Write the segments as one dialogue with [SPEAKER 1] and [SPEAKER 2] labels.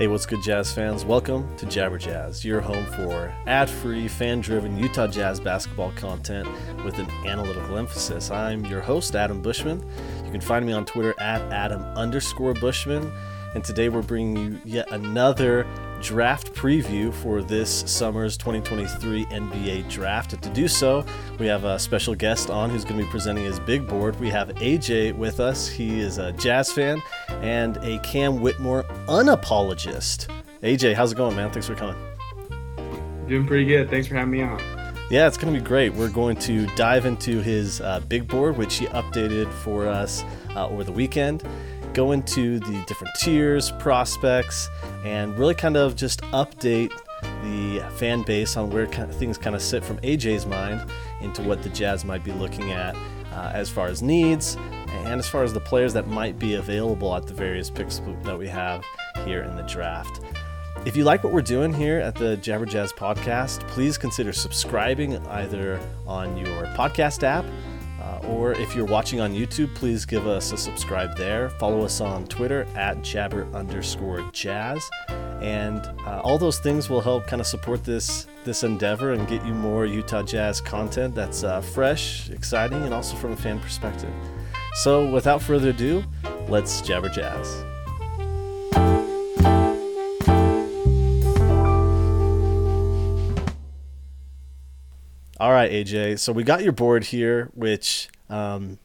[SPEAKER 1] Hey, what's good, Jazz fans? Welcome to Jabber Jazz, your home for ad free, fan driven Utah Jazz basketball content with an analytical emphasis. I'm your host, Adam Bushman. You can find me on Twitter at Adam underscore Bushman. And today we're bringing you yet another draft preview for this summer's 2023 NBA draft. And to do so, we have a special guest on who's going to be presenting his big board. We have AJ with us. He is a Jazz fan and a Cam Whitmore unapologist. AJ, how's it going, man? Thanks for coming.
[SPEAKER 2] Doing pretty good. Thanks for having me on.
[SPEAKER 1] Yeah, it's going to be great. We're going to dive into his uh, big board, which he updated for us uh, over the weekend go into the different tiers, prospects, and really kind of just update the fan base on where kind of things kind of sit from AJ's mind into what the Jazz might be looking at uh, as far as needs and as far as the players that might be available at the various picks that we have here in the draft. If you like what we're doing here at the Jabber Jazz podcast, please consider subscribing either on your podcast app or if you're watching on YouTube, please give us a subscribe there. Follow us on Twitter at jabber underscore jazz. And uh, all those things will help kind of support this this endeavor and get you more Utah Jazz content that's uh, fresh, exciting, and also from a fan perspective. So, without further ado, let's jabber jazz. All right, AJ. So we got your board here, which um,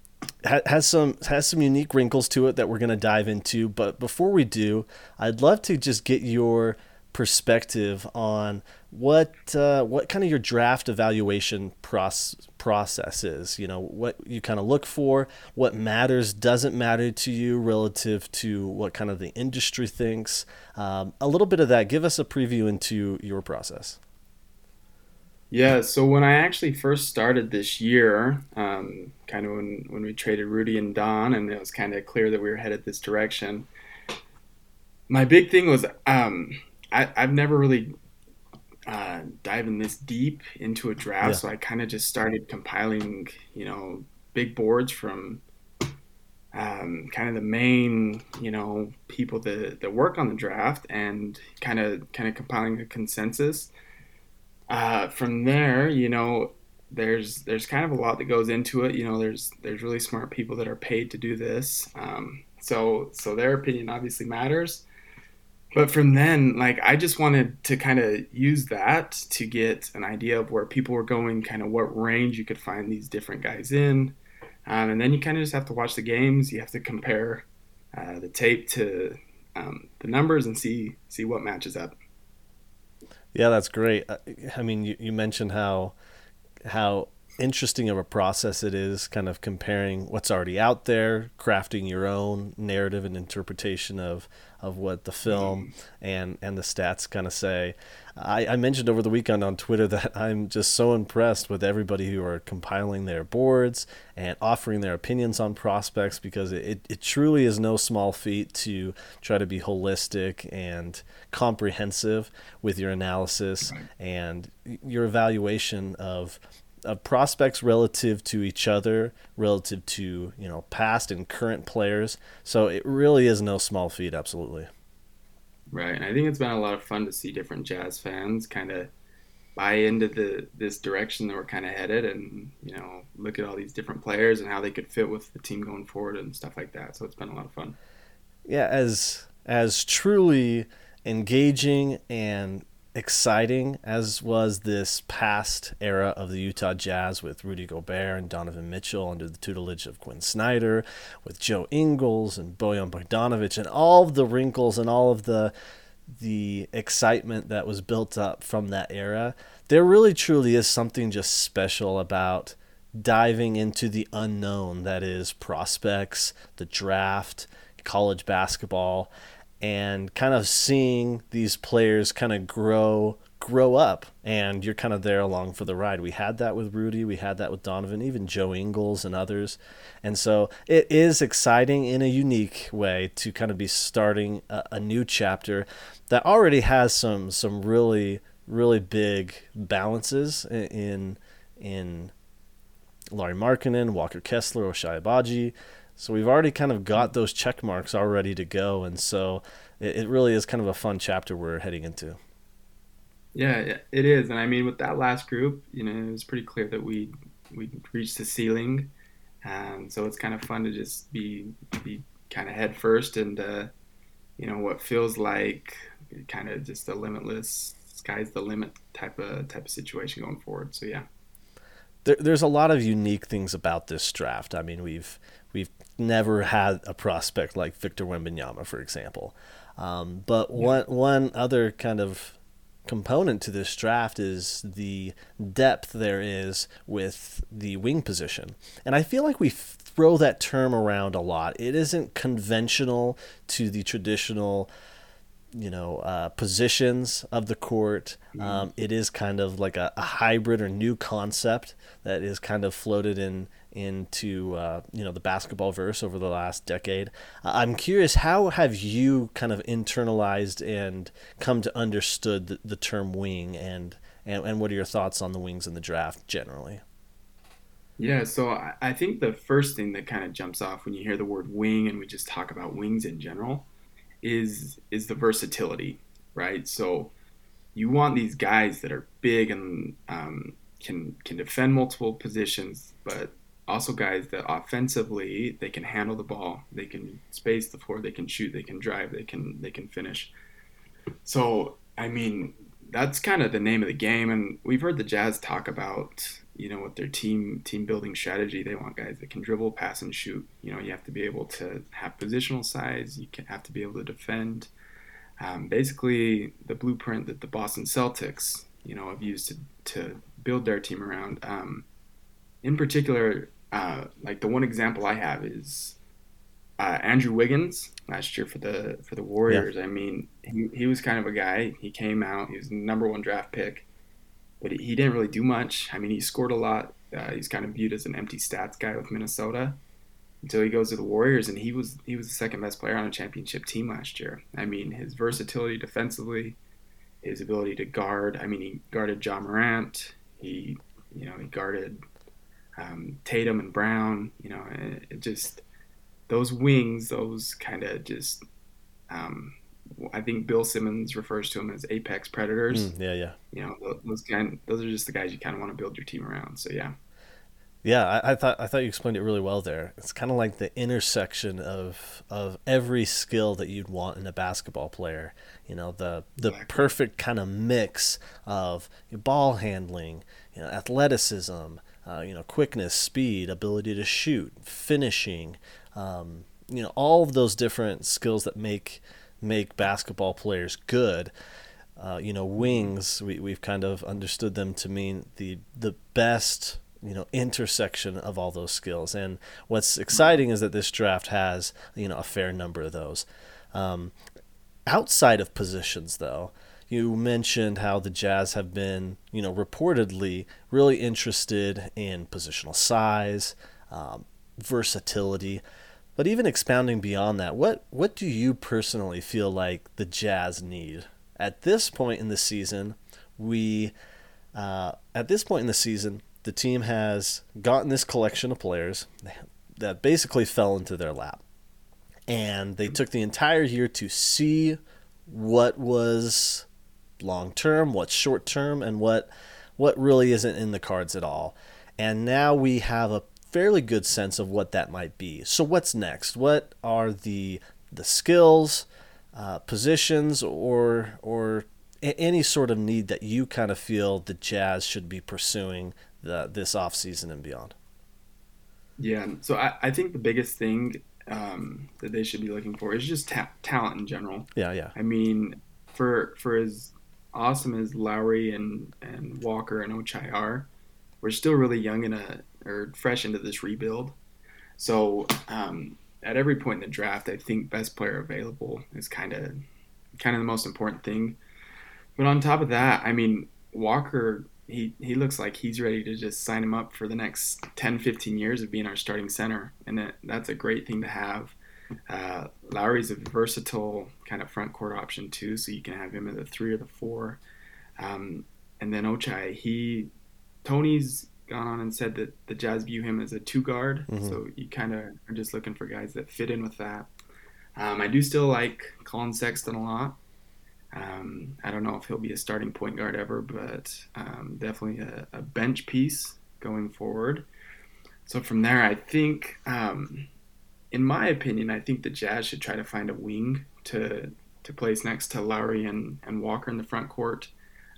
[SPEAKER 1] ha- has some has some unique wrinkles to it that we're going to dive into. But before we do, I'd love to just get your perspective on what uh, what kind of your draft evaluation process process is. You know, what you kind of look for, what matters, doesn't matter to you relative to what kind of the industry thinks. Um, a little bit of that. Give us a preview into your process.
[SPEAKER 2] Yeah, so when I actually first started this year, um, kind of when, when we traded Rudy and Don, and it was kind of clear that we were headed this direction, my big thing was um, I, I've never really uh, diving this deep into a draft, yeah. so I kind of just started compiling, you know, big boards from um, kind of the main, you know, people that, that work on the draft, and kind of kind of compiling a consensus uh, from there, you know, there's there's kind of a lot that goes into it. You know, there's there's really smart people that are paid to do this. Um, so so their opinion obviously matters. But from then, like I just wanted to kind of use that to get an idea of where people were going, kind of what range you could find these different guys in, um, and then you kind of just have to watch the games. You have to compare uh, the tape to um, the numbers and see see what matches up.
[SPEAKER 1] Yeah, that's great. Uh, I mean, you, you mentioned how how interesting of a process it is kind of comparing what's already out there crafting your own narrative and interpretation of of what the film mm. and and the stats kind of say I, I mentioned over the weekend on twitter that i'm just so impressed with everybody who are compiling their boards and offering their opinions on prospects because it, it truly is no small feat to try to be holistic and comprehensive with your analysis and your evaluation of of prospects relative to each other, relative to you know past and current players. So it really is no small feat, absolutely.
[SPEAKER 2] Right, and I think it's been a lot of fun to see different jazz fans kind of buy into the this direction that we're kind of headed, and you know look at all these different players and how they could fit with the team going forward and stuff like that. So it's been a lot of fun.
[SPEAKER 1] Yeah, as as truly engaging and exciting as was this past era of the Utah Jazz with Rudy Gobert and Donovan Mitchell under the tutelage of Quinn Snyder, with Joe Ingles and Bojan Bogdanovic, and all of the wrinkles and all of the the excitement that was built up from that era. There really truly is something just special about diving into the unknown that is prospects, the draft, college basketball and kind of seeing these players kind of grow grow up and you're kind of there along for the ride. We had that with Rudy, we had that with Donovan, even Joe Ingles and others. And so it is exciting in a unique way to kind of be starting a, a new chapter that already has some some really really big balances in in Lauri Markkanen, Walker Kessler, Ochai Agbaji, So we've already kind of got those check marks all ready to go, and so it, it really is kind of a fun chapter we're heading into.
[SPEAKER 2] Yeah, it is, and I mean, with that last group, you know, it was pretty clear that we we reached the ceiling, and so it's kind of fun to just be be kind of head first and uh, you know what feels like kind of just a limitless sky's the limit type of type of situation going forward. So yeah.
[SPEAKER 1] There, there's a lot of unique things about this draft. I mean, we've never had a prospect like Victor Wembanyama, for example. Um, but yeah. one one other kind of component to this draft is the depth there is with the wing position. And I feel like we throw that term around a lot. It isn't conventional to the traditional you know uh, positions of the court. Mm-hmm. Um, it is kind of like a, a, hybrid or new concept that is kind of floated in into uh, you know the basketball verse over the last decade. Uh, I'm curious, how have you kind of internalized and come to understood the, the term wing, and, and and what are your thoughts on the wings in the draft generally?
[SPEAKER 2] Yeah, so I think the first thing that kind of jumps off when you hear the word wing, and we just talk about wings in general, is is the versatility, right? So you want these guys that are big and um, can can defend multiple positions, but also guys that offensively they can handle the ball, they can space the floor, they can shoot, they can drive, they can they can finish. So I mean that's kind of the name of the game, and we've heard the Jazz talk about you know, with their team team building strategy, they want guys that can dribble, pass, and shoot. You know, you have to be able to have positional size. You have to be able to defend. Um, basically, the blueprint that the Boston Celtics, you know, have used to, to build their team around. Um, in particular, uh, like the one example I have is uh, Andrew Wiggins last year for the for the Warriors. Yeah. I mean, he, he was kind of a guy. He came out. He was the number one draft pick but he didn't really do much. I mean, he scored a lot. Uh, he's kind of viewed as an empty stats guy with Minnesota until he goes to the Warriors, and he was he was the second best player on a championship team last year. I mean, his versatility defensively, his ability to guard. I mean, he guarded Ja Morant. He you know he guarded um, Tatum and Brown. You know, it, it just those wings, those kind of just um, I think Bill Simmons refers to them as apex predators.
[SPEAKER 1] Mm, yeah, yeah.
[SPEAKER 2] You know, those kind, those are just the guys you kind of want to build your team around. So yeah.
[SPEAKER 1] Yeah, I, I, thought I thought you explained it really well there. It's kind of like the intersection of of every skill that you'd want in a basketball player. You know, the the exactly. perfect kind of mix of ball handling, you know, athleticism, uh, you know, quickness, speed, ability to shoot, finishing. Um, you know, all of those different skills that make make basketball players good. Uh, you know, wings, we, we've kind of understood them to mean the the best, you know, intersection of all those skills. And what's exciting is that this draft has, you know, a fair number of those. Um, outside of positions, though, you mentioned how the Jazz have been, you know, reportedly really interested in positional size, um, versatility. But even expounding beyond that, what what do you personally feel like the Jazz need at this point in the season? We uh, at this point in the season, the team has gotten this collection of players that basically fell into their lap, and they took the entire year to see what was long term, what's short term, and what what really isn't in the cards at all. And now we have a fairly good sense of what that might be. So what's next? What are the the skills, uh, positions, or or any sort of need that you kind of feel the Jazz should be pursuing the, this off season and beyond?
[SPEAKER 2] Yeah, so I, I think the biggest thing um, that they should be looking for is just ta- talent in general.
[SPEAKER 1] Yeah, yeah.
[SPEAKER 2] I mean, for for as awesome as Lauri and and Walker and Ochai are, we're still really young in a or fresh into this rebuild. So um, at every point in the draft, I think best player available is kind of kind of the most important thing. But on top of that, I mean Walker, he he looks like he's ready to just sign him up for the next 10, 15 years of being our starting center, and that, that's a great thing to have. Uh, Lauri's a versatile kind of front court option too, so you can have him at the three or the four. Um, and then Ochai, he Tony's gone on and said that the Jazz view him as a two guard, mm-hmm. so you kind of are just looking for guys that fit in with that. Um, I do still like Collin Sexton a lot. Um, I don't know if he'll be a starting point guard ever, but um, definitely a, a, bench piece going forward. So from there, I think, um, in my opinion, I think the Jazz should try to find a wing to to place next to Lauri and, and Walker in the front court.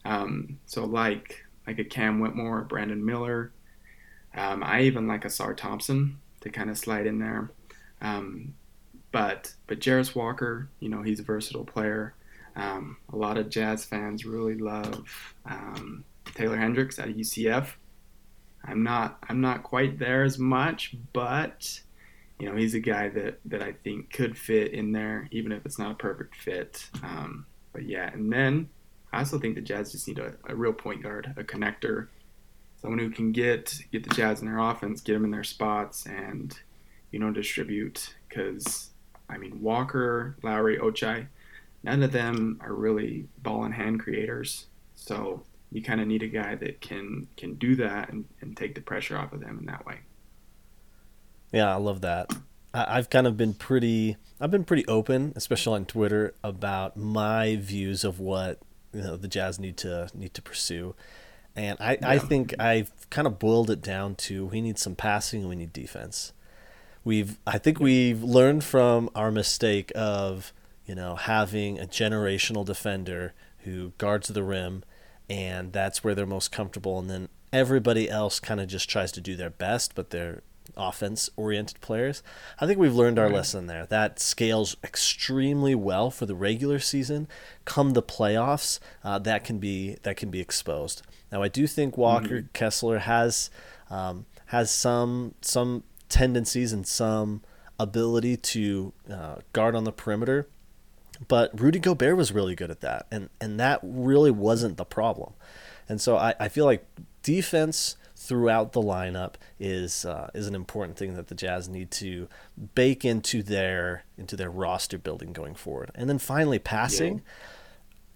[SPEAKER 2] Um, so like like a Cam Whitmore, Brandon Miller. Um, I even like a Ausar Thompson to kind of slide in there. Um, but but Jarace Walker, you know, he's a versatile player. Um, a lot of Jazz fans really love um, Taylor Hendricks at UCF. I'm not I'm not quite there as much, but you know he's a guy that that I think could fit in there, even if it's not a perfect fit. Um, but yeah, and then I also think the Jazz just need a, a real point guard, a connector, someone who can get get the Jazz in their offense, get them in their spots, and you know distribute. Because I mean Walker, Lauri, Ochai, none of them are really ball in hand creators. So you kind of need a guy that can can do that and, and take the pressure off of them in that way.
[SPEAKER 1] Yeah, I love that. I've kind of been pretty I've been pretty open, especially on Twitter, about my views of what you know the Jazz need to need to pursue. And I, yeah. I think I've kind of boiled it down to we need some passing and we need defense. We've I think we've learned from our mistake of, you know, having a generational defender who guards the rim and that's where they're most comfortable and then everybody else kind of just tries to do their best but they're offense oriented players. I think we've learned our lesson there. That scales extremely well for the regular season. Come the playoffs, uh, that can be that can be exposed. Now I do think Walker mm-hmm. Kessler has um, has some some tendencies and some ability to uh, guard on the perimeter. But Rudy Gobert was really good at that, and and that really wasn't the problem. And so I, I feel like defense throughout the lineup is uh, is an important thing that the Jazz need to bake into their into their roster building going forward. And then finally, passing. Yeah.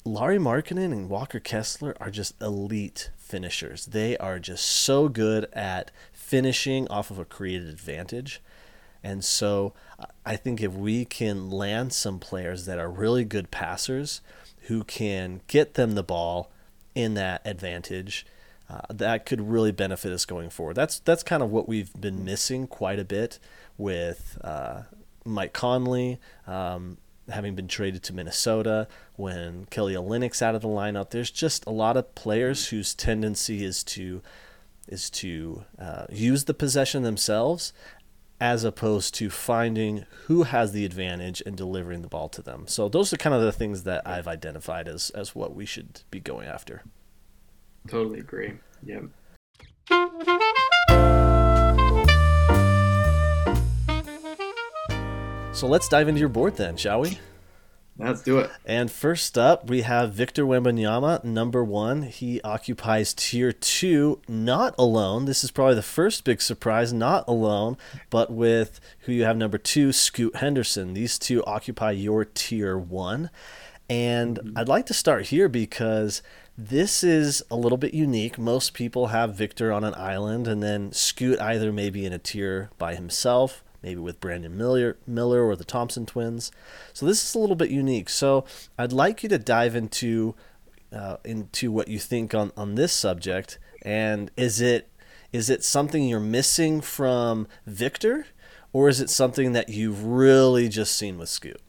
[SPEAKER 1] Lauri Markkanen and Walker Kessler are just elite finishers. They are just so good at finishing off of a created advantage. And so I think if we can land some players that are really good passers who can get them the ball in that advantage uh, that could really benefit us going forward. That's that's kind of what we've been missing quite a bit with uh, Mike Conley um, having been traded to Minnesota. When Kelly Olynyk's out of the lineup, there's just a lot of players whose tendency is to is to uh, use the possession themselves as opposed to finding who has the advantage and delivering the ball to them. So those are kind of the things that I've identified as as what we should be going after.
[SPEAKER 2] Totally agree. Yep.
[SPEAKER 1] So let's dive into your board then, shall we?
[SPEAKER 2] Let's do it.
[SPEAKER 1] And first up, we have Victor Wembanyama, number one. He occupies tier two, not alone. This is probably the first big surprise, not alone, but with who you have number two, Scoot Henderson. These two occupy your tier one. And mm-hmm. I'd like to start here because this is a little bit unique. Most people have Victor on an island and then Scoot either maybe in a tier by himself, maybe with Brandon Miller, Miller or the Thompson twins. So this is a little bit unique. So I'd like you to dive into uh, into what you think on, on this subject. And is it is it something you're missing from Victor, or is it something that you've really just seen with Scoot?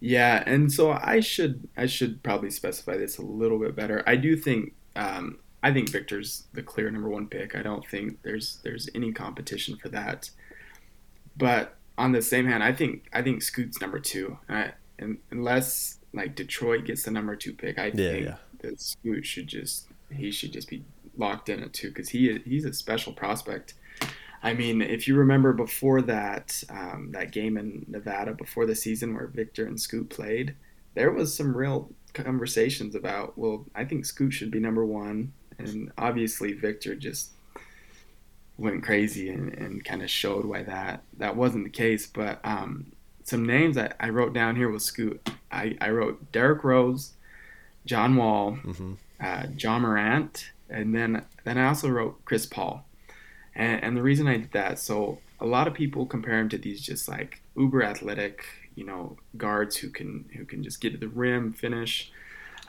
[SPEAKER 2] Yeah, and so I should I should probably specify this a little bit better. I do think um, I think Victor's the clear number one pick. I don't think there's there's any competition for that. But on the same hand, I think I think Scoot's number two. I, and unless like Detroit gets the number two pick, I yeah, think yeah. that Scoot should just he should just be locked in at two because he he's a special prospect. I mean, if you remember before that um, that game in Nevada before the season where Victor and Scoot played, there was some real conversations about, well, I think Scoot should be number one, and obviously Victor just went crazy and, and kind of showed why that that wasn't the case. But um, some names I, I wrote down here was Scoot. I, I wrote Derrick Rose, John Wall, mm-hmm. uh, Ja Morant, and then then I also wrote Chris Paul, and, and the reason I did that, so a lot of people compare him to these just like uber athletic, you know, guards who can who can just get to the rim, finish,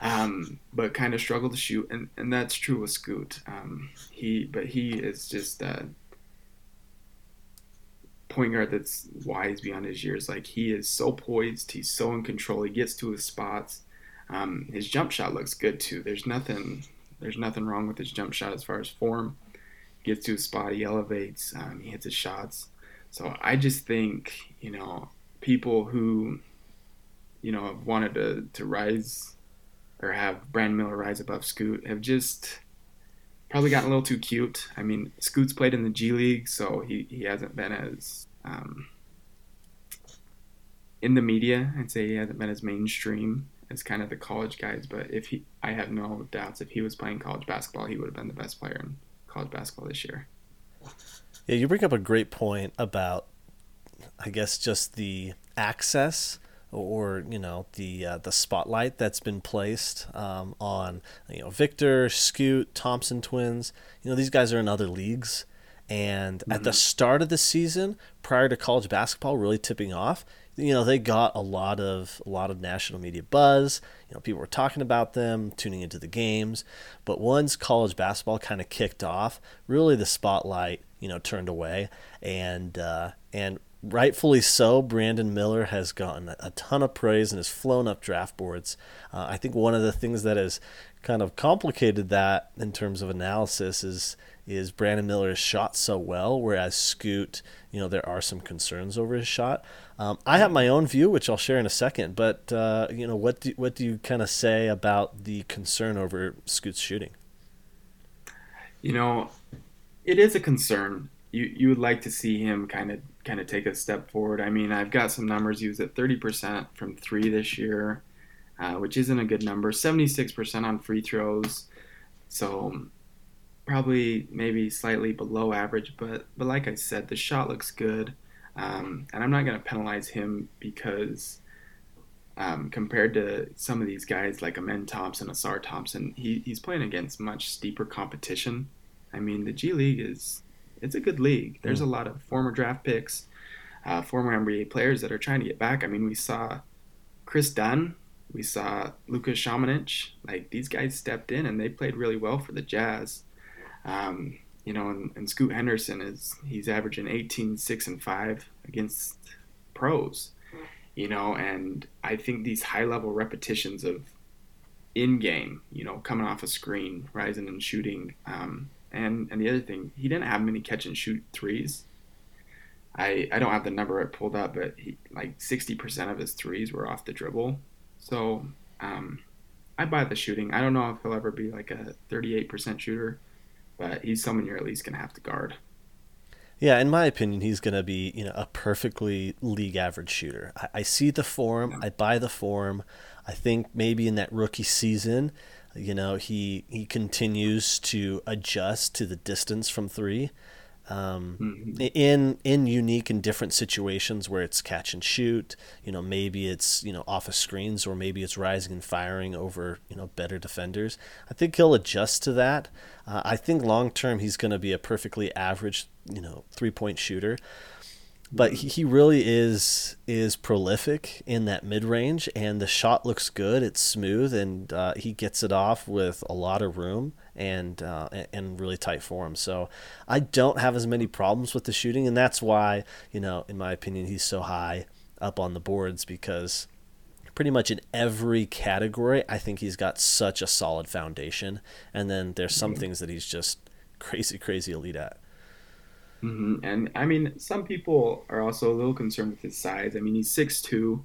[SPEAKER 2] um, but kind of struggle to shoot, and and that's true with Scoot. Um, he but he is just a point guard that's wise beyond his years. Like he is so poised, he's so in control. He gets to his spots. Um, his jump shot looks good too. There's nothing there's nothing wrong with his jump shot as far as form. Gets to a spot, he elevates, um, he hits his shots. So I just think you know people who you know have wanted to to rise or have Brand Miller rise above Scoot have just probably gotten a little too cute. I mean, Scoot's played in the G League, so he, he hasn't been as um, in the media. I'd say he hasn't been as mainstream as kind of the college guys. But if he, I have no doubts, if he was playing college basketball, he would have been the best player in college basketball this year.
[SPEAKER 1] Yeah, you bring up a great point about, I guess, just the access or you know the uh, the spotlight that's been placed um, on you know Victor, Scoot, Thompson twins. You know these guys are in other leagues, and mm-hmm. at the mm-hmm. start of the season, prior to college basketball really tipping off, you know they got a lot of a lot of national media buzz. You know people were talking about them, tuning into the games. But once college basketball kind of kicked off, really the spotlight you know turned away, and uh, and rightfully so, Brandon Miller has gotten a ton of praise and has flown up draft boards. Uh, I think one of the things that has kind of complicated that in terms of analysis is is Brandon Miller has shot so well, whereas Scoot, you know, there are some concerns over his shot. Um, I have my own view, which I'll share in a second. But uh, you know, what do what do you kind of say about the concern over Scoot's shooting?
[SPEAKER 2] You know, it is a concern. You you would like to see him kind of kind of take a step forward. I mean, I've got some numbers. He was at 30% from three this year, uh, which isn't a good number. 76% on free throws, so probably maybe slightly below average. But but like I said, the shot looks good, um, and I'm not going to penalize him because. Um, compared to some of these guys like Amen Thompson, Ausar Thompson, he, he's playing against much steeper competition. I mean, the G League is it's a good league. There's mm. a lot of former draft picks, uh, former NBA players that are trying to get back. I mean, we saw Kris Dunn, we saw Lucas Samanic. Like these guys stepped in and they played really well for the Jazz. Um, you know, and, and, Scoot Henderson is he's averaging 18, 6, and 5 against pros. You know, and I think these high level repetitions of in game, you know, coming off a screen, rising and shooting, um, and and the other thing, he didn't have many catch and shoot threes. I I don't have the number I pulled up, but he, like sixty percent of his threes were off the dribble. So um, I buy the shooting. I don't know if he'll ever be like a thirty-eight percent shooter, but he's someone you're at least gonna have to guard.
[SPEAKER 1] Yeah, in my opinion, he's going to be you know a perfectly league average shooter. I, I see the form, yeah. I buy the form. I think maybe in that rookie season, you know, he he continues to adjust to the distance from three. Um, mm-hmm. in in unique and different situations where it's catch and shoot, you know, maybe it's you know off of screens or maybe it's rising and firing over you know better defenders. I think he'll adjust to that. Uh, I think long term he's going to be a perfectly average you know three point shooter but he really is is prolific in that mid range, and the shot looks good. It's smooth, and uh, he gets it off with a lot of room and uh, and really tight form. So I don't have as many problems with the shooting, and that's why you know, in my opinion, he's so high up on the boards because pretty much in every category, I think he's got such a solid foundation. And then there's some mm-hmm. things that he's just crazy, crazy elite at.
[SPEAKER 2] Mm-hmm. And I mean, some people are also a little concerned with his size. I mean, he's six two,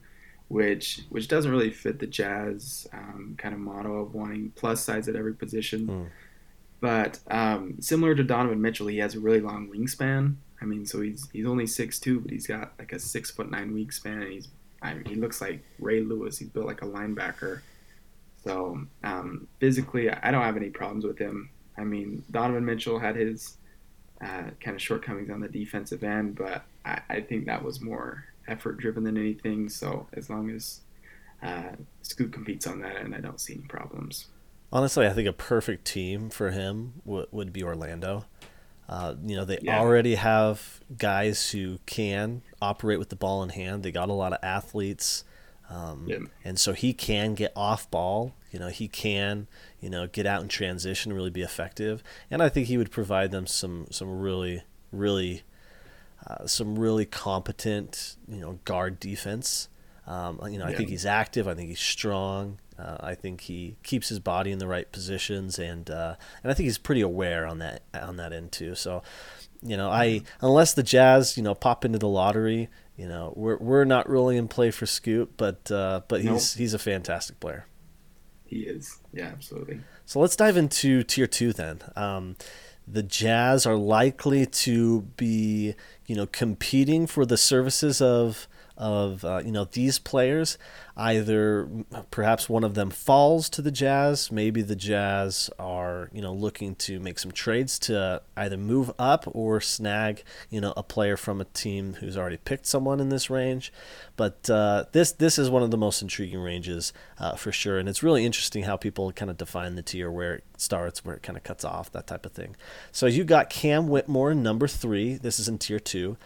[SPEAKER 2] which which doesn't really fit the Jazz um, kind of motto of wanting plus size at every position. Mm. But um, similar to Donovan Mitchell, he has a really long wingspan. I mean, so he's he's only six two, but he's got like a six foot nine wingspan, and he's I mean, he looks like Ray Lewis. He's built like a linebacker. So um, physically, I don't have any problems with him. I mean, Donovan Mitchell had his uh, kind of shortcomings on the defensive end, but I, I think that was more effort driven than anything. So as long as uh, Scoot competes on that end, I don't see any problems.
[SPEAKER 1] Honestly, I think a perfect team for him w- would be Orlando. Uh, you know, they
[SPEAKER 2] Yeah.
[SPEAKER 1] already have guys who can operate with the ball in hand. They got a lot of athletes. Um,
[SPEAKER 2] Yeah.
[SPEAKER 1] And so he can get off ball. You know, he can, you know, get out and transition, really be effective. And I think he would provide them some, some really, really, uh, some really competent, you know, guard defense. Um, you know, I
[SPEAKER 2] Yeah.
[SPEAKER 1] think he's active. I think he's strong. Uh, I think he keeps his body in the right positions, and uh, and I think he's pretty aware on that on that end too. So, you know, I unless the Jazz, you know, pop into the lottery, you know, we're we're not really in play for Scoot, but uh, but he's he's a fantastic player.
[SPEAKER 2] He is. Yeah, absolutely.
[SPEAKER 1] So let's dive into tier two then. Um, the Jazz are likely to be, you know, competing for the services of of uh, you know these players. Either perhaps one of them falls to the Jazz. Maybe the Jazz are you know looking to make some trades to either move up or snag you know a player from a team who's already picked someone in this range. But uh, this this is one of the most intriguing ranges uh, for sure, and it's really interesting how people kind of define the tier where it starts, where it kind of cuts off, that type of thing. So you got Cam Whitmore number three. This is in tier two.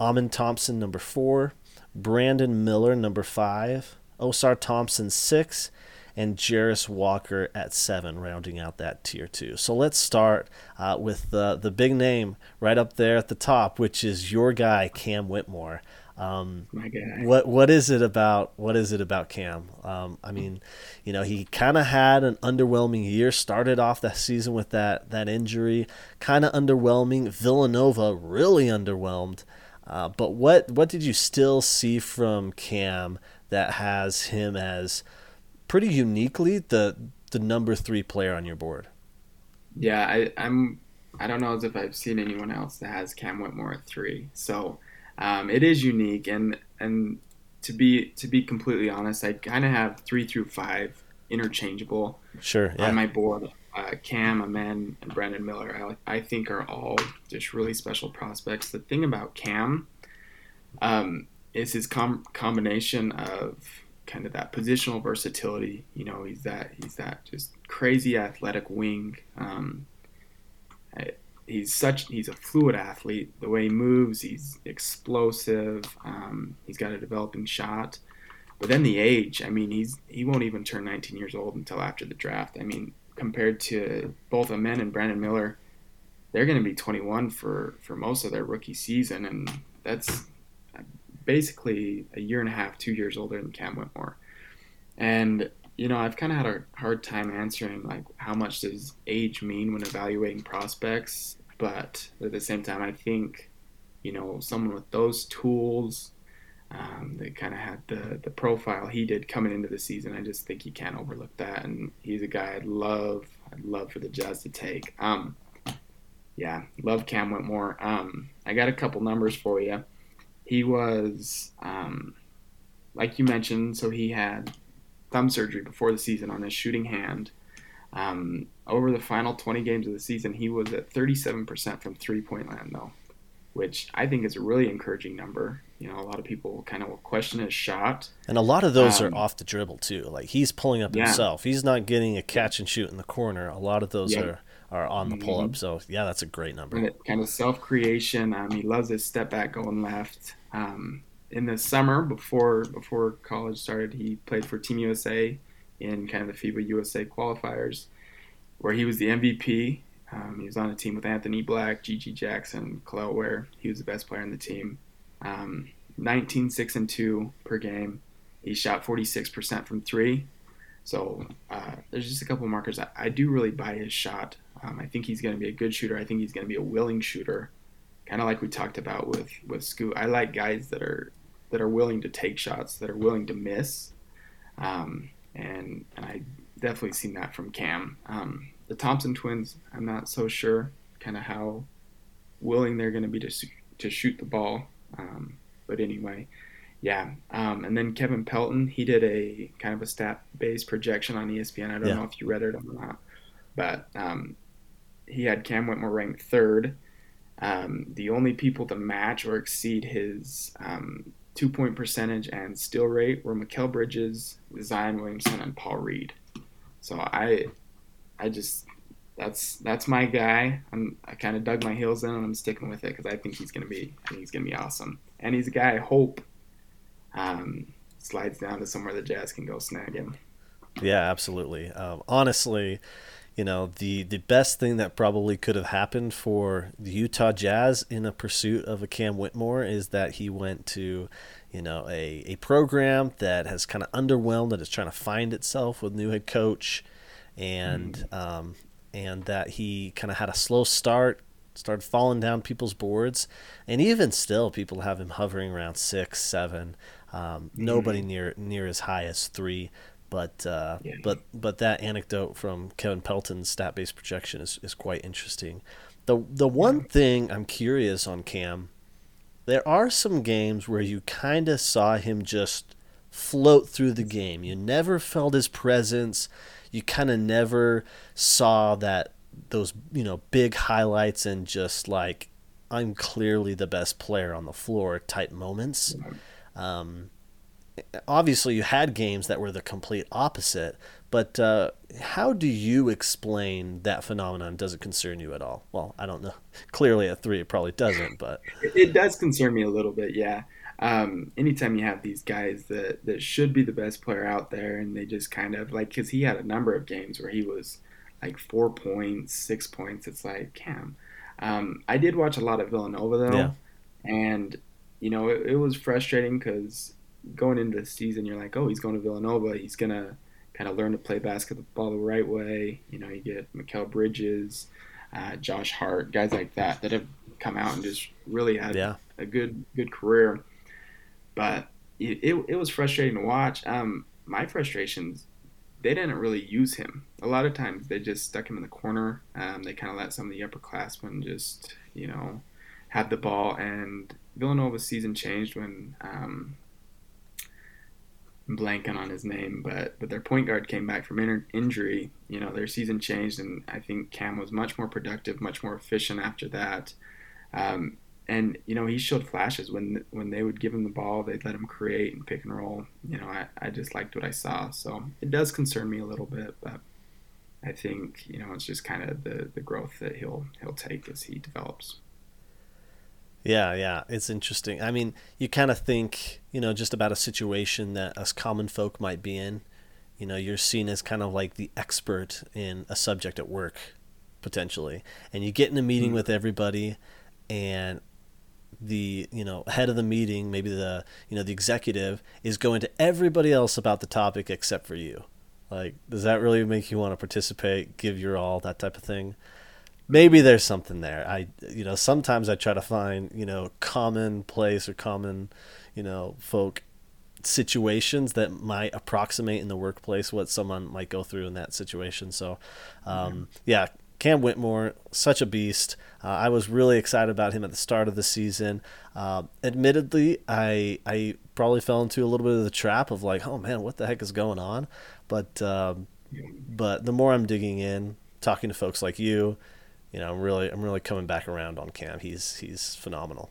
[SPEAKER 1] Amen Thompson number four. Brandon Miller number five. Ausar Thompson six. And Jarace Walker at seven, rounding out that tier two. So let's start uh, with the the big name right up there at the top, which is your guy Cam Whitmore. Um,
[SPEAKER 2] My guy.
[SPEAKER 1] what what is it about what is it about Cam? Um, I mean, you know, he kind of had an underwhelming year. Started off the season with that that injury, kind of underwhelming. Villanova really underwhelmed. Uh, but what what did you still see from Cam that has him as pretty uniquely the the number three player on your board?
[SPEAKER 2] Yeah, I, I'm. I don't know as if I've seen anyone else that has Cam Whitmore at three. So um, it is unique, and and to be to be completely honest, I kind of have three through five interchangeable
[SPEAKER 1] Sure, yeah,
[SPEAKER 2] on my board. Uh, Cam, Amen, and Brandon Miller, I, I think are all just really special prospects. The thing about Cam um, is his com- combination of kind of that positional versatility. You know, he's that he's that just crazy athletic wing. Um, he's such he's a fluid athlete. The way he moves, he's explosive. Um, he's got a developing shot. But then the age, I mean, he's he won't even turn 19 years old until after the draft. I mean, compared to both Amen and Brandon Miller, they're going to be 21 for for most of their rookie season, and that's basically a year and a half, two years older than Cam Whitmore. And you know, I've kind of had a hard time answering like how much does age mean when evaluating prospects, but at the same time, I think you know someone with those tools. Um, they kind of had the, the profile he did coming into the season. I just think you can't overlook that, and he's a guy I'd love, I'd love for the Jazz to take. Um, yeah, love Cam Whitmore. Um, I got a couple numbers for you. He was, um, like you mentioned, so he had thumb surgery before the season on his shooting hand. Um, over the final 20 games of the season, he was at 37% from three point land, though, which I think is a really encouraging number. You know, a lot of people kind of will question his shot.
[SPEAKER 1] and a lot of those
[SPEAKER 2] Um,
[SPEAKER 1] are off the dribble too. Like he's pulling up
[SPEAKER 2] Yeah.
[SPEAKER 1] himself. He's not getting a catch and shoot in the corner. A lot of those
[SPEAKER 2] Yeah.
[SPEAKER 1] are are on the
[SPEAKER 2] Mhm.
[SPEAKER 1] pull up. So yeah, that's a great number.
[SPEAKER 2] And kind of self creation. Um, he loves his step back going left. Um, in the summer before before college started, he played for Team USA in kind of the FIBA USA qualifiers, where he was the MVP. Um, he was on a team with Anthony Black, GG Jackson, Kel'el Ware. He was the best player on the team. Um, 19, 6, and 2 per game. He shot 46% from three. So uh, there's just a couple markers. I, I do really buy his shot. Um, I think he's going to be a good shooter. I think he's going to be a willing shooter, kind of like we talked about with with Scoot. I like guys that are that are willing to take shots, that are willing to miss, um, and and I definitely seen that from Cam. Um, the Thompson twins, I'm not so sure kind of how willing they're going to be to to shoot the ball. Um, but anyway, yeah. Um, and then Kevin Pelton, he did a kind of a stat based projection on ESPN. I don't
[SPEAKER 1] Yeah.
[SPEAKER 2] know if you read it or not, but um, he had Cam Whitmore ranked third. Um, the only people to match or exceed his um, two point percentage and steal rate were Mikal Bridges, Zion Williamson, and Paul Reed. So I I just that's that's my guy. I'm I kind of dug my heels in and I'm sticking with it because I think he's gonna be I think he's gonna be awesome. And he's a guy I hope um, slides down to somewhere the Jazz can go snag him.
[SPEAKER 1] Yeah, absolutely. Um, honestly, you know the the best thing that probably could have happened for the Utah Jazz in a pursuit of a Cam Whitmore is that he went to you know a, a program that has kind of underwhelmed that is trying to find itself with new head coach and mm. um, and that he kind of had a slow start, started falling down people's boards, and even still, people have him hovering around six, seven. Um, mm-hmm. Nobody near near as high as three. But uh, yeah. but but that anecdote from Kevin Pelton's stat based projection is, is quite interesting. The the one thing I'm curious on Cam, there are some games where you kind of saw him just float through the game. You never felt his presence you kind of never saw that those you know big highlights and just like I'm clearly the best player on the floor type moments. Um, obviously, you had games that were the complete opposite. But uh, how do you explain that phenomenon? Does it concern you at all? Well, I don't know. Clearly, at three, it probably doesn't. But
[SPEAKER 2] it does concern me a little bit. Yeah um, anytime you have these guys that, that should be the best player out there and they just kind of like because he had a number of games where he was like four points six points it's like cam. Um, i did watch a lot of villanova though. Yeah. and you know it, it was frustrating because going into the season you're like oh he's going to villanova. He's gonna kind of learn to play basketball the right way. You know you get Mikal Bridges uh, josh hart guys like that that have come out and just really had yeah. a good good career but it, it, it was frustrating to watch. Um, my frustrations, they didn't really use him. A lot of times they just stuck him in the corner. Um, they kind of let some of the upperclassmen just, you know, have the ball. And Villanova's season changed when um, I'm blanking on his name, but but their point guard came back from in- injury. You know, their season changed, and I think Cam was much more productive, much more efficient after that. Um, and you know he showed flashes when when they would give him the ball they'd let him create and pick and roll. You know I, I just liked what i saw. So it does concern me a little bit but i think you know it's just kind of the the growth that he'll he'll take as he develops.
[SPEAKER 1] Yeah yeah it's interesting. I mean you kind of think you know just about a situation that us common folk might be in. You know you're seen as kind of like the expert in a subject at work potentially. And you get in a meeting mm-hmm. with everybody and the you know head of the meeting, maybe the you know the executive is going to everybody else about the topic except for you. Like, does that really make you want to participate, give your all, that type of thing? Maybe there's something there. I you know sometimes I try to find you know common place or common you know folk situations that might approximate in the workplace what someone might go through in that situation. So, um, yeah, Cam Whitmore, such a beast. Uh, I was really excited about him at the start of the season. Uh, admittedly, I I probably fell into a little bit of the trap of like, oh man, what the heck is going on? But um, but the more I'm digging in, talking to folks like you, you know, I'm really I'm really coming back around on Cam. He's he's phenomenal.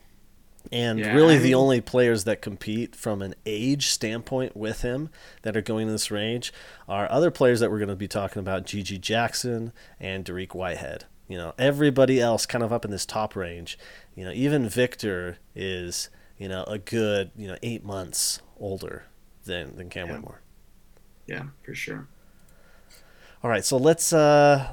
[SPEAKER 1] And yeah, really, I mean, the only players that compete from an age standpoint with him that are going in this range are other players that we're going to be talking about GG Jackson and Dariq Whitehead. You know, everybody else kind of up in this top range. You know, even Victor is, you know, a good, you know, eight months older than, than Cam
[SPEAKER 2] yeah.
[SPEAKER 1] Whitmore.
[SPEAKER 2] Yeah, for sure.
[SPEAKER 1] All right, so let's uh,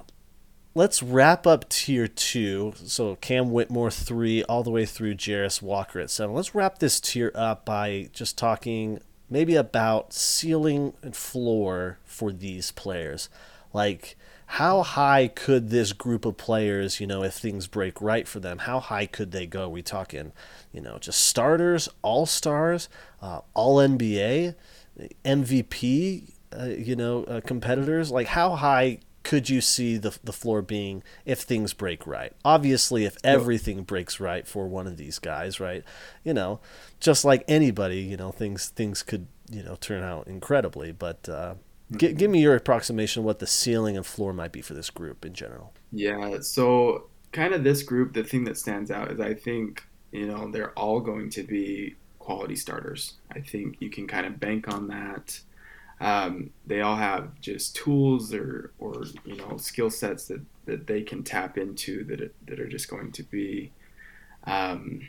[SPEAKER 1] let's wrap up tier two. So Cam Whitmore three, all the way through Jarace Walker at seven. Let's wrap this tier up by just talking maybe about ceiling and floor for these players. Like how high could this group of players, you know, if things break right for them, how high could they go? We talking, you know, just starters, all stars, uh, all NBA, MVP, uh, you know, uh, competitors. Like how high could you see the the floor being if things break right? Obviously, if everything breaks right for one of these guys, right? You know, just like anybody, you know, things things could you know turn out incredibly. But uh, mm-hmm. g- give me your approximation of what the ceiling and floor might be for this group in general.
[SPEAKER 2] Yeah. So kind of this group, the thing that stands out is I think you know they're all going to be quality starters. I think you can kind of bank on that. Um, they all have just tools or, or you know skill sets that, that they can tap into that that are just going to be, um,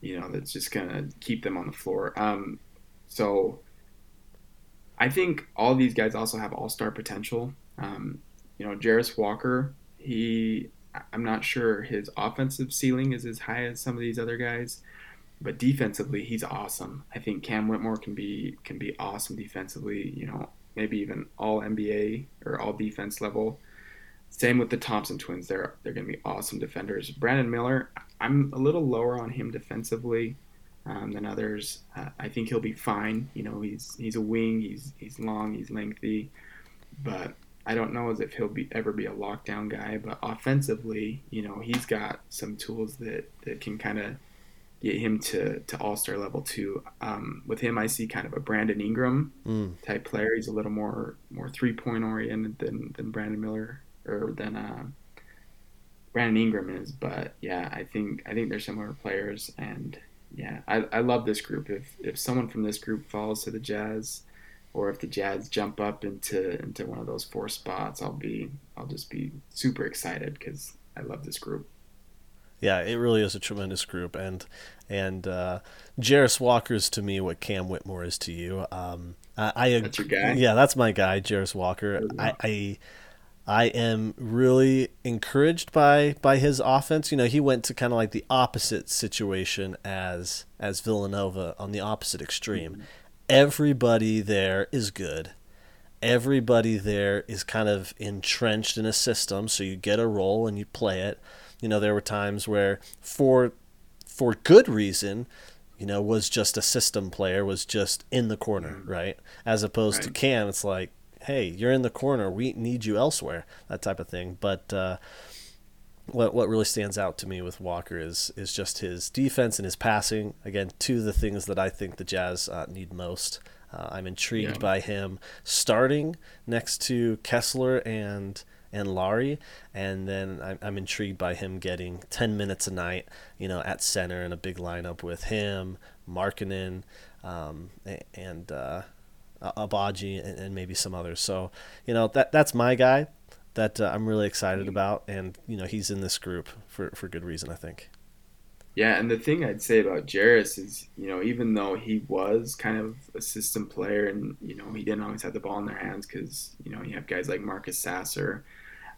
[SPEAKER 2] you know, that's just gonna keep them on the floor. Um, so I think all these guys also have all star potential. Um, you know, Jarace Walker, he I'm not sure his offensive ceiling is as high as some of these other guys, but defensively he's awesome. I think Cam Whitmore can be can be awesome defensively. You know, maybe even all NBA or all defense level. Same with the Thompson twins. They're they're going to be awesome defenders. Brandon Miller, I'm a little lower on him defensively um, than others. Uh, I think he'll be fine. You know, he's he's a wing. He's he's long. He's lengthy, but I don't know as if he'll be ever be a lockdown guy, but offensively, you know, he's got some tools that, that can kind of get him to, to all star level too. Um, with him, I see kind of a Brandon Ingram mm. type player. He's a little more more three point oriented than, than Brandon Miller or than uh, Brandon Ingram is. But yeah, I think I think they're similar players, and yeah, I, I love this group. If if someone from this group falls to the Jazz or if the Jazz jump up into into one of those four spots, I'll be I'll just be super excited because I love this group.
[SPEAKER 1] Yeah, it really is a tremendous group, and and uh, Jarace Walker's to me what Cam Whitmore is to you. Um, I, I
[SPEAKER 2] that's your guy.
[SPEAKER 1] Yeah, that's my guy, Jarace Walker. I, I I am really encouraged by by his offense. You know, he went to kind of like the opposite situation as as Villanova on the opposite extreme. Mm-hmm everybody there is good. Everybody there is kind of entrenched in a system, so you get a role and you play it. You know, there were times where for for good reason, you know, was just a system player, was just in the corner, mm-hmm. right? As opposed right. to Cam, it's like, hey, you're in the corner, we need you elsewhere, that type of thing. But uh, what what really stands out to me with Walker is is just his defense and his passing. Again, two of the things that I think the Jazz uh, need most. Uh, I'm intrigued yeah. by him starting next to Kessler and and Lauri, and then I'm, I'm intrigued by him getting 10 minutes a night, you know, at center in a big lineup with him, Markkanen, um, and uh, Agbaji, and, and maybe some others. So, you know, that that's my guy that uh, I'm really excited about, and you know he's in this group for for good reason, I think.
[SPEAKER 2] Yeah, and the thing I'd say about Jarace is, you know, even though he was kind of a system player, and you know he didn't always have the ball in their hands because you know you have guys like Marcus Sasser,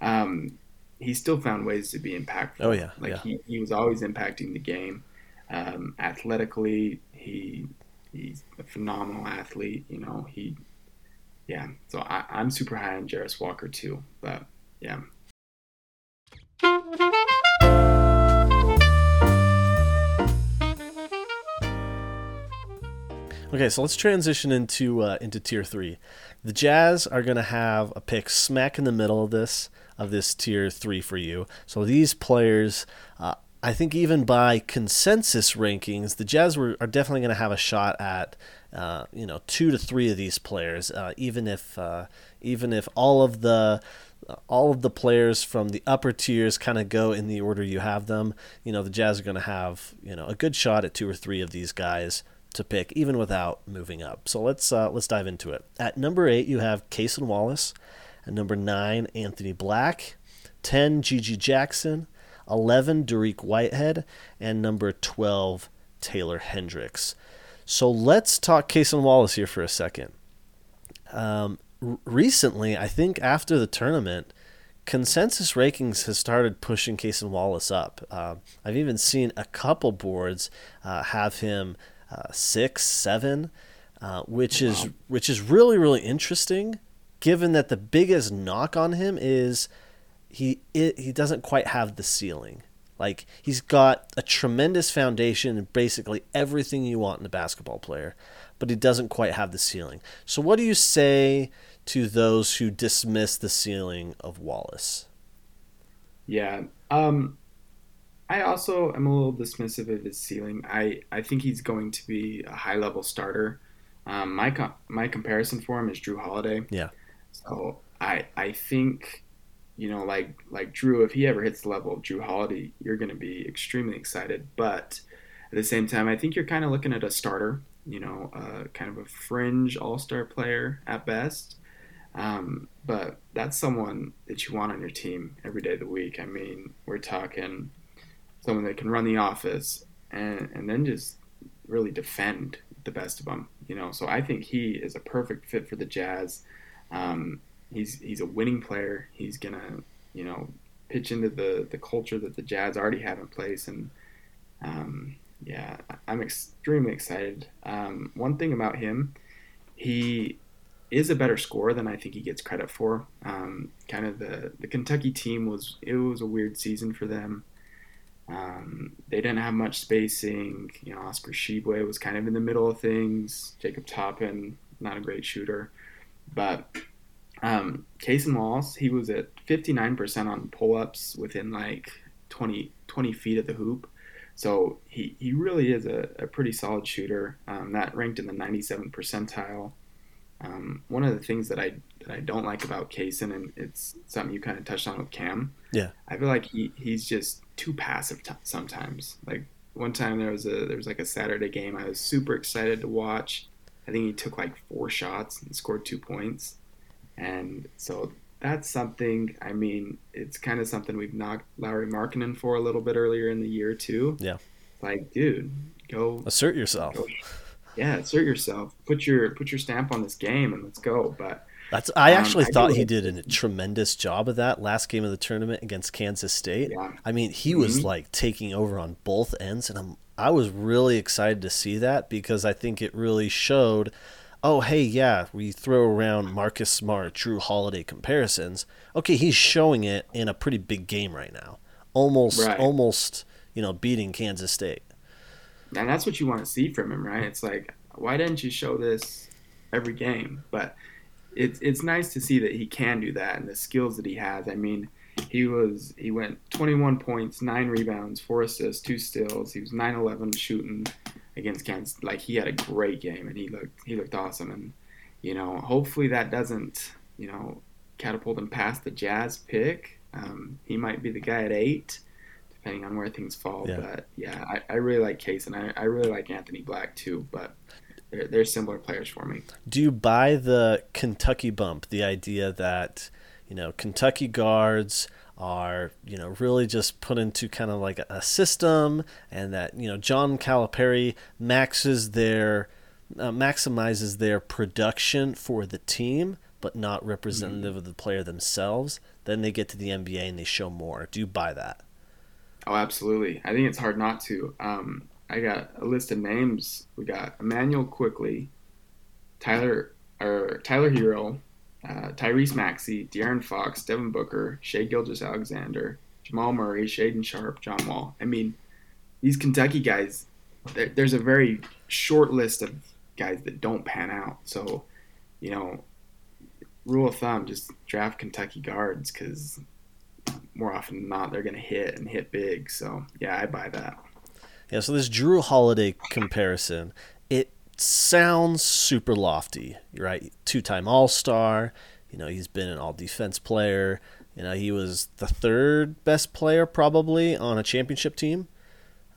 [SPEAKER 2] um, he still found ways to be impactful.
[SPEAKER 1] Oh yeah,
[SPEAKER 2] like
[SPEAKER 1] yeah.
[SPEAKER 2] he he was always impacting the game. Um, athletically, he he's a phenomenal athlete. You know, he yeah, so I, I'm super high on Jarace Walker too. But yeah.
[SPEAKER 1] Okay, so let's transition into uh, into tier three. The Jazz are going to have a pick smack in the middle of this of this tier three for you. So these players, uh, I think, even by consensus rankings, the Jazz were, are definitely going to have a shot at uh, you know two to three of these players, uh, even if uh, even if all of the all of the players from the upper tiers kind of go in the order you have them. You know the Jazz are going to have you know a good shot at two or three of these guys to pick, even without moving up. So let's uh, let's dive into it. At number eight, you have Cason Wallace. At number nine, Anthony Black. Ten, GG Jackson. Eleven, Dariq Whitehead, and number twelve, Taylor Hendricks. So let's talk Cason Wallace here for a second. Um, r- recently, I think after the tournament, consensus rankings has started pushing Cason Wallace up. Uh, I've even seen a couple boards uh, have him uh, six, seven, uh, which wow. is which is really really interesting. Given that the biggest knock on him is he it, he doesn't quite have the ceiling. Like he's got a tremendous foundation and basically everything you want in a basketball player, but he doesn't quite have the ceiling. So what do you say to those who dismiss the ceiling of Wallace?
[SPEAKER 2] Yeah. Um I also am a little dismissive of his ceiling. I, I think he's going to be a high level starter. Um, my com- my comparison for him is Jrue Holiday.
[SPEAKER 1] Yeah.
[SPEAKER 2] So I I think you know, like like Jrue, if he ever hits the level of Jrue Holiday, you're going to be extremely excited. But at the same time, I think you're kind of looking at a starter. you know, uh, kind of a fringe all star player at best. Um, but that's someone that you want on your team every day of the week. I mean, we're talking someone that can run the office and, and then just really defend the best of them, you know. So I think he is a perfect fit for the Jazz. Um, he's he's a winning player. He's gonna, you know, pitch into the the culture that the Jazz already have in place, and um, yeah, I'm extremely excited. Um, one thing about him, he is a better scorer than I think he gets credit for. Um, kind of the the Kentucky team was it was a weird season for them. Um, they didn't have much spacing. You know, Oscar Tshiebwe was kind of in the middle of things. Jacob Toppin, not a great shooter, but um, Cason Wallace, he was at 59% on pull-ups within like 20, 20 feet of the hoop. So he, he really is a, a pretty solid shooter. Um, that ranked in the 97 percentile. Um, one of the things that I that I don't like about Cason, and it's something you kind of touched on with Cam.
[SPEAKER 1] Yeah,
[SPEAKER 2] I feel like he, he's just too passive t- sometimes. Like one time there was a there was like a Saturday game I was super excited to watch. I think he took like four shots and scored two points, and so that's something. I mean, it's kind of something we've knocked Lauri Markkanen for a little bit earlier in the year too.
[SPEAKER 1] Yeah,
[SPEAKER 2] like dude, go
[SPEAKER 1] assert yourself. Go,
[SPEAKER 2] yeah, assert yourself. Put your put your stamp on this game and let's go. But
[SPEAKER 1] that's I um, actually um, thought he did a tremendous job of that last game of the tournament against Kansas State. Yeah. I mean, he mm-hmm. was like taking over on both ends, and I'm I was really excited to see that because I think it really showed. Oh, hey, yeah, we throw around Marcus Smart, Jrue Holiday comparisons. Okay, he's showing it in a pretty big game right now, almost, right. almost, you know, beating Kansas State
[SPEAKER 2] and that's what you want to see from him, right? It's like, why didn't you show this every game? But it's it's nice to see that he can do that and the skills that he has. I mean, he was he went 21 points, nine rebounds, four assists, two steals. He was 9-11 shooting against Kansas. Like he had a great game and he looked he looked awesome. And you know, hopefully that doesn't you know catapult him past the Jazz pick. Um, he might be the guy at eight depending on where things fall. Yeah. But yeah, I, I really like Case and I, I really like Anthony Black too. But they're, they're similar players for me.
[SPEAKER 1] Do you buy the Kentucky bump? The idea that you know Kentucky guards are you know really just put into kind of like a system, and that you know John Calipari maxes their uh, maximizes their production for the team, but not representative mm-hmm. of the player themselves. Then they get to the NBA and they show more. Do you buy that?
[SPEAKER 2] Oh, absolutely. I think it's hard not to. Um, I got a list of names. We got Immanuel Quickley, Tyler or Tyler Herro, uh, Tyrese Maxey, De'Aaron Fox, Devin Booker, Shai Gilgeous-Alexander, Jamal Murray, Shaedon Sharpe, John Wall. I mean, these Kentucky guys. There's a very short list of guys that don't pan out. So, you know, rule of thumb: just draft Kentucky guards because more often than not, they're going to hit and hit big. So yeah, I buy that.
[SPEAKER 1] Yeah. So this Jrue Holiday comparison, it sounds super lofty, right? Two-time All-Star. You know, he's been an All-Defense player. You know, he was the third best player probably on a championship team.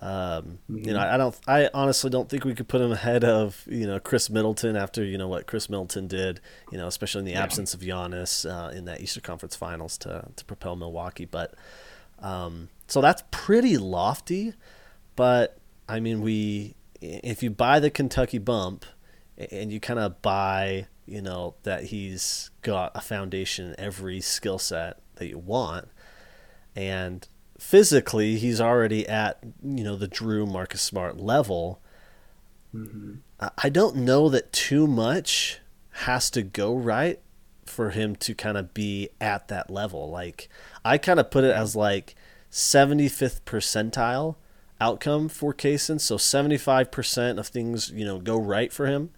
[SPEAKER 1] Um, mm-hmm. You know, I don't. I honestly don't think we could put him ahead of you know Khris Middleton after you know what Khris Middleton did. You know, especially in the yeah. absence of Giannis uh, in that Eastern Conference Finals to to propel Milwaukee. But um, so that's pretty lofty. But I mean, we if you buy the Kentucky bump and you kind of buy you know that he's got a foundation in every skill set that you want and physically he's already at you know the Jrue Marcus Smart level. Mm-hmm. I don't know that too much has to go right for him to kind of be at that level. Like I kind of put it as like 75th percentile outcome for Cason. So 75% of things, you know, go right for him,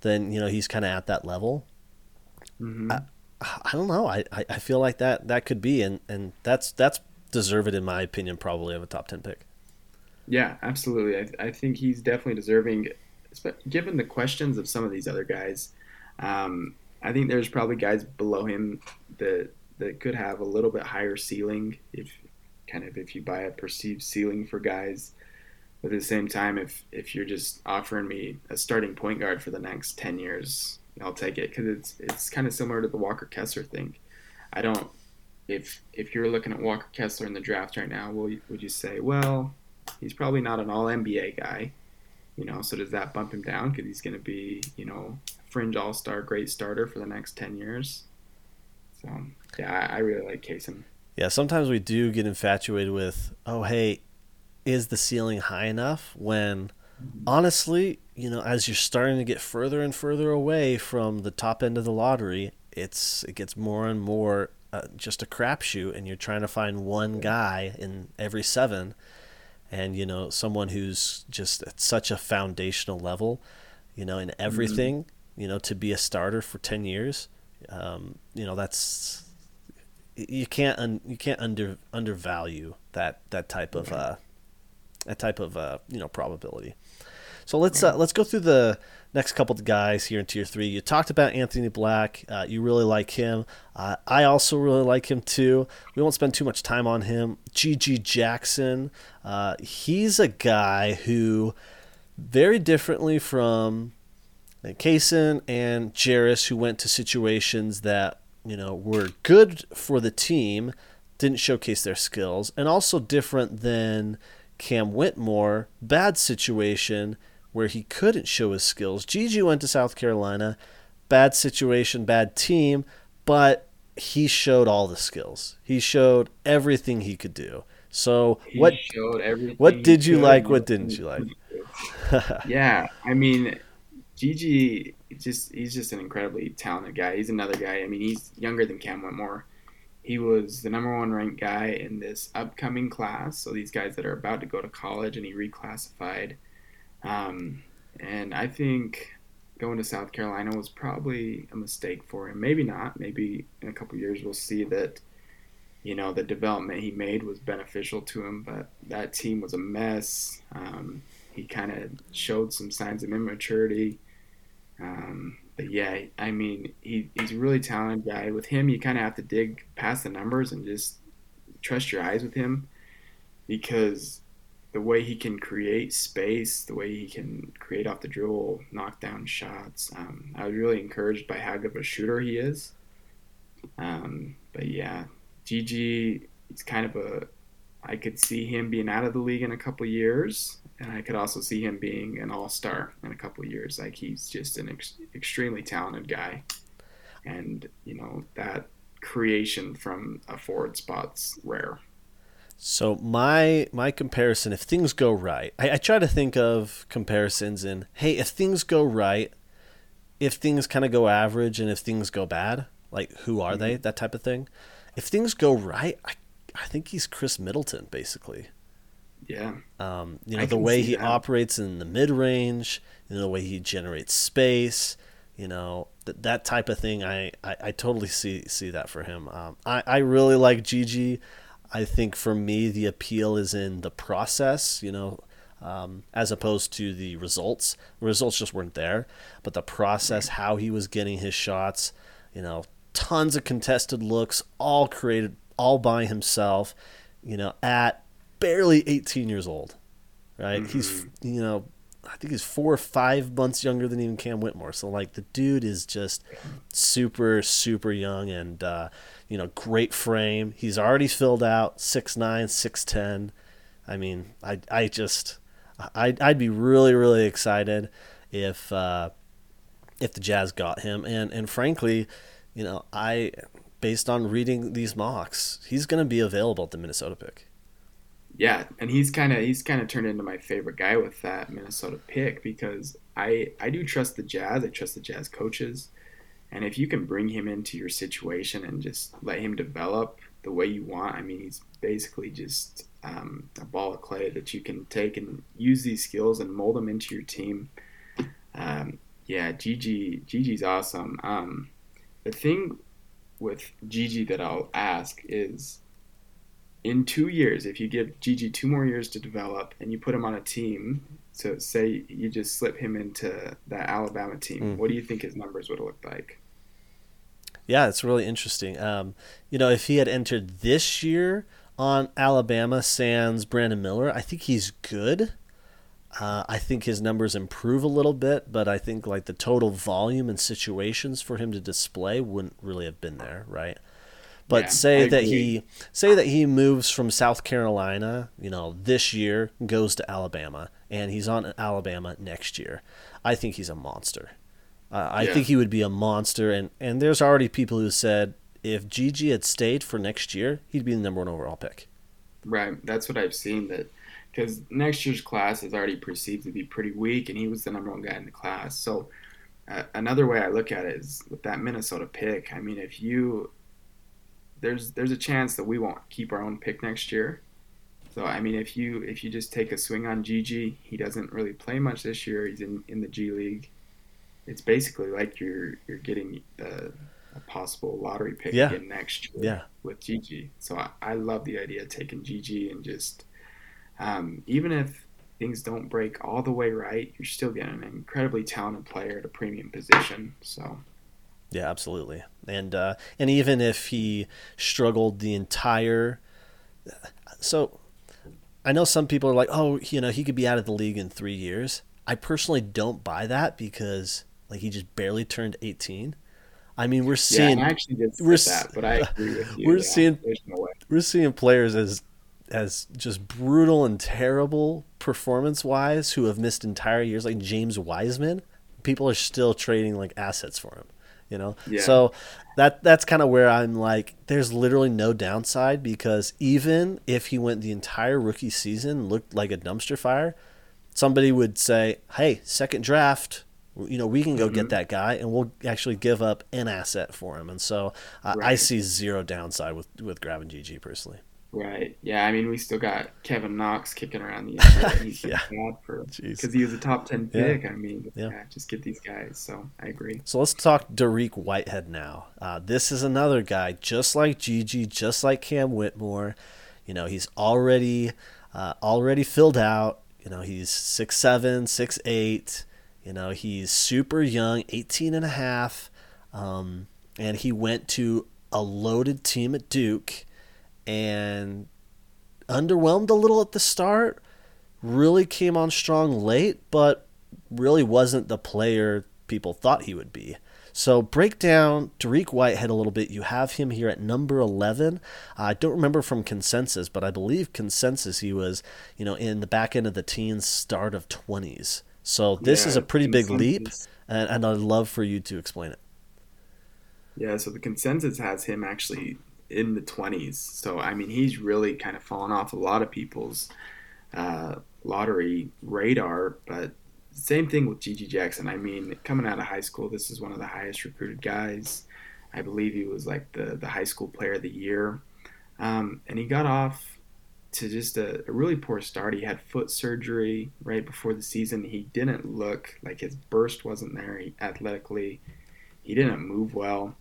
[SPEAKER 1] then, you know, he's kind of at that level. Mm-hmm. I, I don't know. I, I feel like that, that could be, and, and that's, that's deserve it, in my opinion, probably of a top 10 pick.
[SPEAKER 2] Yeah, absolutely. I, I think he's definitely deserving, given the questions of some of these other guys. Um, I think there's probably guys below him that that could have a little bit higher ceiling if kind of if you buy a perceived ceiling for guys. But at the same time, if if you're just offering me a starting point guard for the next ten years, I'll take it because it's it's kind of similar to the Walker Kessler thing. I don't. If if you're looking at Walker Kessler in the draft right now, will would you say, well, he's probably not an All NBA guy, you know? So does that bump him down because he's going to be, you know, fringe All Star, great starter for the next ten years? So yeah, I, I really like Cason.
[SPEAKER 1] Yeah, sometimes we do get infatuated with, oh hey, is the ceiling high enough? When honestly, you know, as you're starting to get further and further away from the top end of the lottery, it's it gets more and more uh, just a crapshoot, and you're trying to find one guy in every seven, and you know, someone who's just at such a foundational level, you know, in everything, mm-hmm. you know, to be a starter for ten years, um, you know, that's you can't un, you can't under undervalue that that type of uh, that type of uh, you know probability. So let's uh, let's go through the next couple of guys here in tier three. You talked about Anthony Black. Uh, you really like him. Uh, I also really like him too. We won't spend too much time on him. GG Jackson. Uh, he's a guy who very differently from Cason and Jarace, who went to situations that you know were good for the team, didn't showcase their skills, and also different than Cam Whitmore, bad situation where he couldn't show his skills. GG went to South Carolina, bad situation, bad team, but he showed all the skills. He showed everything he could do. So
[SPEAKER 2] he
[SPEAKER 1] what what did you like? What didn't you like?
[SPEAKER 2] yeah, I mean, GG just he's just an incredibly talented guy. He's another guy. I mean, he's younger than Cam Whitmore. He was the number one ranked guy in this upcoming class. So these guys that are about to go to college, and he reclassified um, and I think going to South Carolina was probably a mistake for him. Maybe not. Maybe in a couple years we'll see that, you know, the development he made was beneficial to him. But that team was a mess. Um, he kind of showed some signs of immaturity. Um, but yeah, I mean, he, he's a really talented guy. With him, you kind of have to dig past the numbers and just trust your eyes with him because the way he can create space, the way he can create off the dribble, knock down shots. Um, I was really encouraged by how good of a shooter he is. Um, but yeah, GG, he's kind of a. I could see him being out of the league in a couple years, and I could also see him being an all star in a couple years. Like he's just an ex- extremely talented guy, and you know that creation from a forward spot's rare.
[SPEAKER 1] So my my comparison, if things go right, I, I try to think of comparisons in, hey, if things go right, if things kind of go average, and if things go bad, like who are mm-hmm. they? That type of thing. If things go right, I I think he's Khris Middleton basically.
[SPEAKER 2] Yeah.
[SPEAKER 1] Um, you know I the way he that. operates in the mid range, you know the way he generates space, you know that that type of thing. I, I, I totally see see that for him. Um, I I really like GG. I think for me, the appeal is in the process, you know, um, as opposed to the results. The results just weren't there, but the process, how he was getting his shots, you know, tons of contested looks, all created all by himself, you know, at barely 18 years old, right? Mm-hmm. He's, you know, I think he's four or five months younger than even Cam Whitmore. So like the dude is just super, super young and, uh, you know, great frame. He's already filled out six nine, six ten. I mean, I I just I'd I'd be really really excited if uh, if the Jazz got him, and and frankly, you know, I based on reading these mocks, he's going to be available at the Minnesota pick.
[SPEAKER 2] Yeah, and he's kind of he's kind of turned into my favorite guy with that Minnesota pick because I I do trust the Jazz. I trust the Jazz coaches. And if you can bring him into your situation and just let him develop the way you want, I mean, he's basically just um, a ball of clay that you can take and use these skills and mold them into your team. Um, yeah, GG, GG's awesome. Um, the thing with GG that I'll ask is in two years, if you give GG two more years to develop and you put him on a team, so say you just slip him into that Alabama team, mm. what do you think his numbers would look like?
[SPEAKER 1] Yeah, it's really interesting. Um, you know, if he had entered this year on Alabama sans Brandon Miller, I think he's good. Uh, I think his numbers improve a little bit, but I think like the total volume and situations for him to display wouldn't really have been there, right? But
[SPEAKER 2] Yeah,
[SPEAKER 1] say that he say that he moves from South Carolina, you know, this year goes to Alabama, and he's on Alabama next year. I think he's a monster. Uh, I
[SPEAKER 2] Yeah.
[SPEAKER 1] think he would be a monster, and and there's already people who said if GG had stayed for next year, he'd be the number one overall pick.
[SPEAKER 2] Right, that's what I've seen. That because next year's class is already perceived to be pretty weak, and he was the number one guy in the class. So uh, another way I look at it is with that Minnesota pick. I mean, if you there's there's a chance that we won't keep our own pick next year. So I mean, if you if you just take a swing on GG, he doesn't really play much this year. He's in, in the G League. It's basically like you're you're getting a, a possible lottery pick
[SPEAKER 1] Yeah.
[SPEAKER 2] again next year
[SPEAKER 1] Yeah,
[SPEAKER 2] with GG. So I, I love the idea of taking GG and just um, even if things don't break all the way right, you're still getting an incredibly talented player at a premium position. So
[SPEAKER 1] Yeah, absolutely. And uh, and even if he struggled the entire, so I know some people are like, oh, you know, he could be out of the league in three years. I personally don't buy that because like he just barely turned eighteen. I mean, we're seeing
[SPEAKER 2] and I actually did
[SPEAKER 1] we're
[SPEAKER 2] that, but I agree with you.
[SPEAKER 1] we're
[SPEAKER 2] yeah,
[SPEAKER 1] seeing-
[SPEAKER 2] no
[SPEAKER 1] we're seeing players as as just brutal and terrible performance wise who have missed entire years, like James Wiseman. People are still trading like assets for him, you know.
[SPEAKER 2] Yeah.
[SPEAKER 1] So that that's kind of where I'm like, there's literally no downside because even if he went the entire rookie season looked like a dumpster fire, somebody would say, "Hey, second draft." You know, we can go get
[SPEAKER 2] Mhm.
[SPEAKER 1] that guy, and we'll actually give up an asset for him. And so, uh, I see zero downside with with grabbing GG personally.
[SPEAKER 2] Right. Yeah. I mean, we still got Kevin Knox kicking around the NBA. He's
[SPEAKER 1] Yeah.
[SPEAKER 2] yeah. bad for because he was a top ten
[SPEAKER 1] Yeah.
[SPEAKER 2] pick. I mean,
[SPEAKER 1] Yeah.
[SPEAKER 2] yeah. just get these guys. So I agree.
[SPEAKER 1] So let's talk Dariq Whitehead now. Uh, this is another guy just like GG, just like Cam Whitmore. You know, he's already uh, already filled out. You know, he's six seven, six eight. You know, he's super young, 18 and a half. Um, and he went to a loaded team at Duke and underwhelmed a little at the start. Really came on strong late, but really wasn't the player people thought he would be. So break down Dariq Whitehead a little bit. You have him here at number 11. I don't remember from consensus, but I believe consensus he was, you know, in the back end of the teens, start of 20s. So this
[SPEAKER 2] Yeah,
[SPEAKER 1] is a pretty big leap, and, and I'd love for you to explain it.
[SPEAKER 2] Yeah, so the consensus has him actually in the 20s. So, I mean, he's really kind of fallen off a lot of people's uh, lottery radar. But same thing with GG Jackson. I mean, coming out of high school, this is one of the highest recruited guys. I believe he was like the, the high school player of the year. Um, and he got off to just a, a really poor start. He had foot surgery right before the season. He didn't look like his burst wasn't there he, athletically. He didn't move well.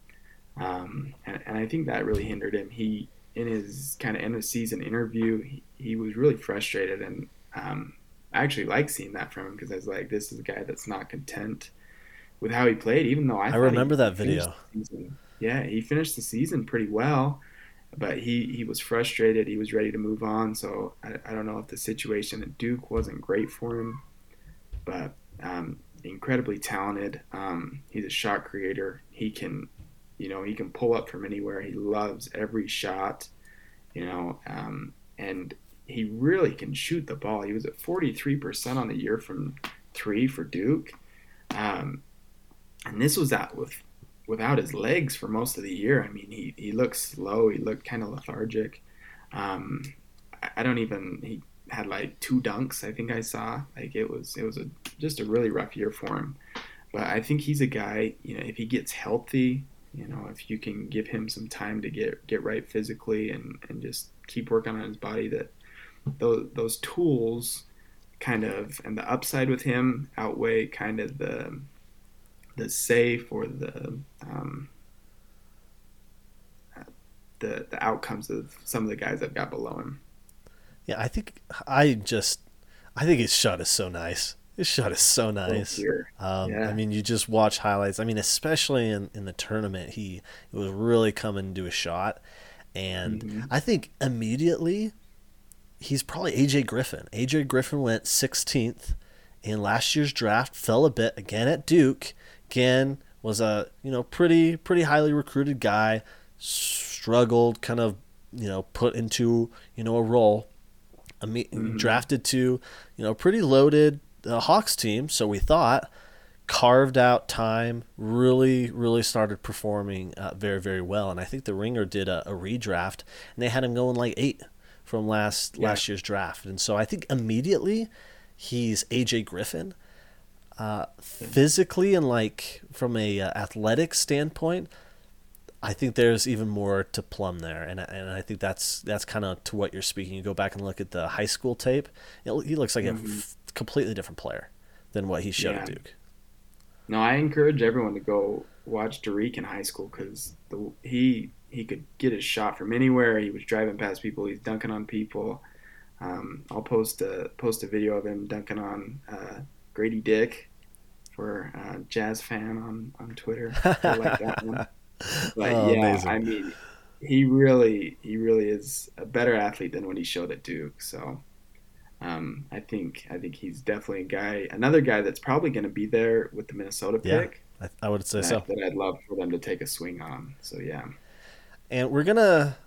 [SPEAKER 2] Um, and, and I think that really hindered him. He, in his kind of end of season interview, he, he was really frustrated. And um, I actually like seeing that from him because I was like, this is a guy that's not content with how he played, even though I,
[SPEAKER 1] I remember that video.
[SPEAKER 2] Yeah, he finished the season pretty well, but he, he was frustrated. He was ready to move on. So I, I don't know if the situation at Duke wasn't great for him, but um, incredibly talented. Um, he's a shot creator. He can, you know, he can pull up from anywhere. He loves every shot, you know, um, and he really can shoot the ball. He was at 43% on the year from three for Duke. Um, and this was out with without his legs for most of the year. I mean, he, he looked slow. He looked kind of lethargic. Um, I, I don't even he had like two dunks. I think I saw like it was it was a just a really rough year for him. But I think he's a guy. You know, if he gets healthy, you know, if you can give him some time to get get right physically and and just keep working on his body, that those those tools kind of and the upside with him outweigh kind of the the safe or the um, the the outcomes of some of the guys I've got below him.
[SPEAKER 1] Yeah, I think I just I think his shot is so nice. His shot is so nice. Um,
[SPEAKER 2] Yeah.
[SPEAKER 1] I mean, you just watch highlights. I mean, especially in, in the tournament, he it was really coming to a shot, and
[SPEAKER 2] Mhm.
[SPEAKER 1] I think immediately he's probably AJ Griffin. AJ Griffin went 16th in last year's draft, fell a bit again at Duke. Again, was a you know pretty pretty highly recruited guy. Struggled, kind of you know put into you know a role. Mm-hmm. Drafted to you know pretty loaded uh, Hawks team, so we thought carved out time, really, really started performing uh, very, very well. And I think the Ringer did a, a, redraft, and they had him going like eight from last yeah. last year's draft. And so I think immediately he's AJ Griffin. Uh, physically and like from a uh, athletic standpoint, I think there's even more to plumb there, and and I think that's that's kind of to what you're speaking. You go back and look at the high school tape; it, he looks like mm-hmm. a completely different player than what he showed yeah. at Duke.
[SPEAKER 2] No, I encourage everyone to go watch Dariq in high school because he he could get his shot from anywhere. He was driving past people. He's dunking on people. Um, I'll post a post a video of him dunking on uh, Grady Dick for a Jazz fan on on Twitter. I like that one. But oh, yeah, amazing. I mean, he really he really is a better athlete than what he showed at Duke. So um, I think I think he's definitely a guy, another guy that's probably going to be there with the Minnesota pick.
[SPEAKER 1] Yeah, I, I would say so.
[SPEAKER 2] that I'd love for them to take a swing on. So yeah.
[SPEAKER 1] And we're gonna,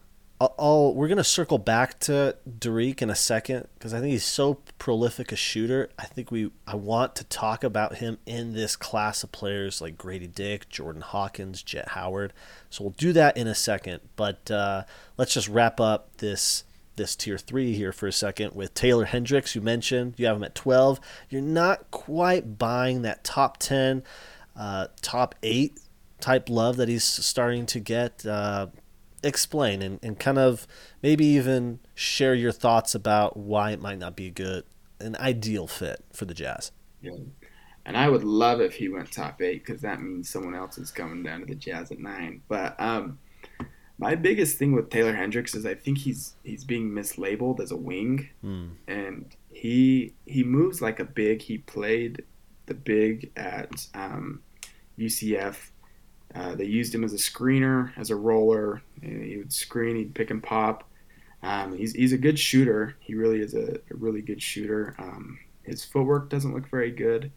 [SPEAKER 1] I'll, we're gonna circle back to Dariq in a second because I think he's so prolific a shooter. I think we I want to talk about him in this class of players like Grady Dick, Jordan Hawkins, Jett Howard. So we'll do that in a second. But uh, let's just wrap up this this tier three here for a second with Taylor Hendricks. You mentioned you have him at 12. You're not quite buying that top 10, uh, top eight type love that he's starting to get. Uh, explain and, and kind of maybe even share your thoughts about why it might not be a good, an ideal fit for the Jazz.
[SPEAKER 2] Yeah. And I would love if he went top eight because that means someone else is coming down to the Jazz at nine. But um, my biggest thing with Taylor Hendricks is I think he's he's being mislabeled as a wing, mm. and he he moves like a big. He played the big at um, UCF. Uh, they used him as a screener, as a roller. He would screen, he'd pick and pop. Um, he's, he's a good shooter. He really is a, a really good shooter. Um, his footwork doesn't look very good.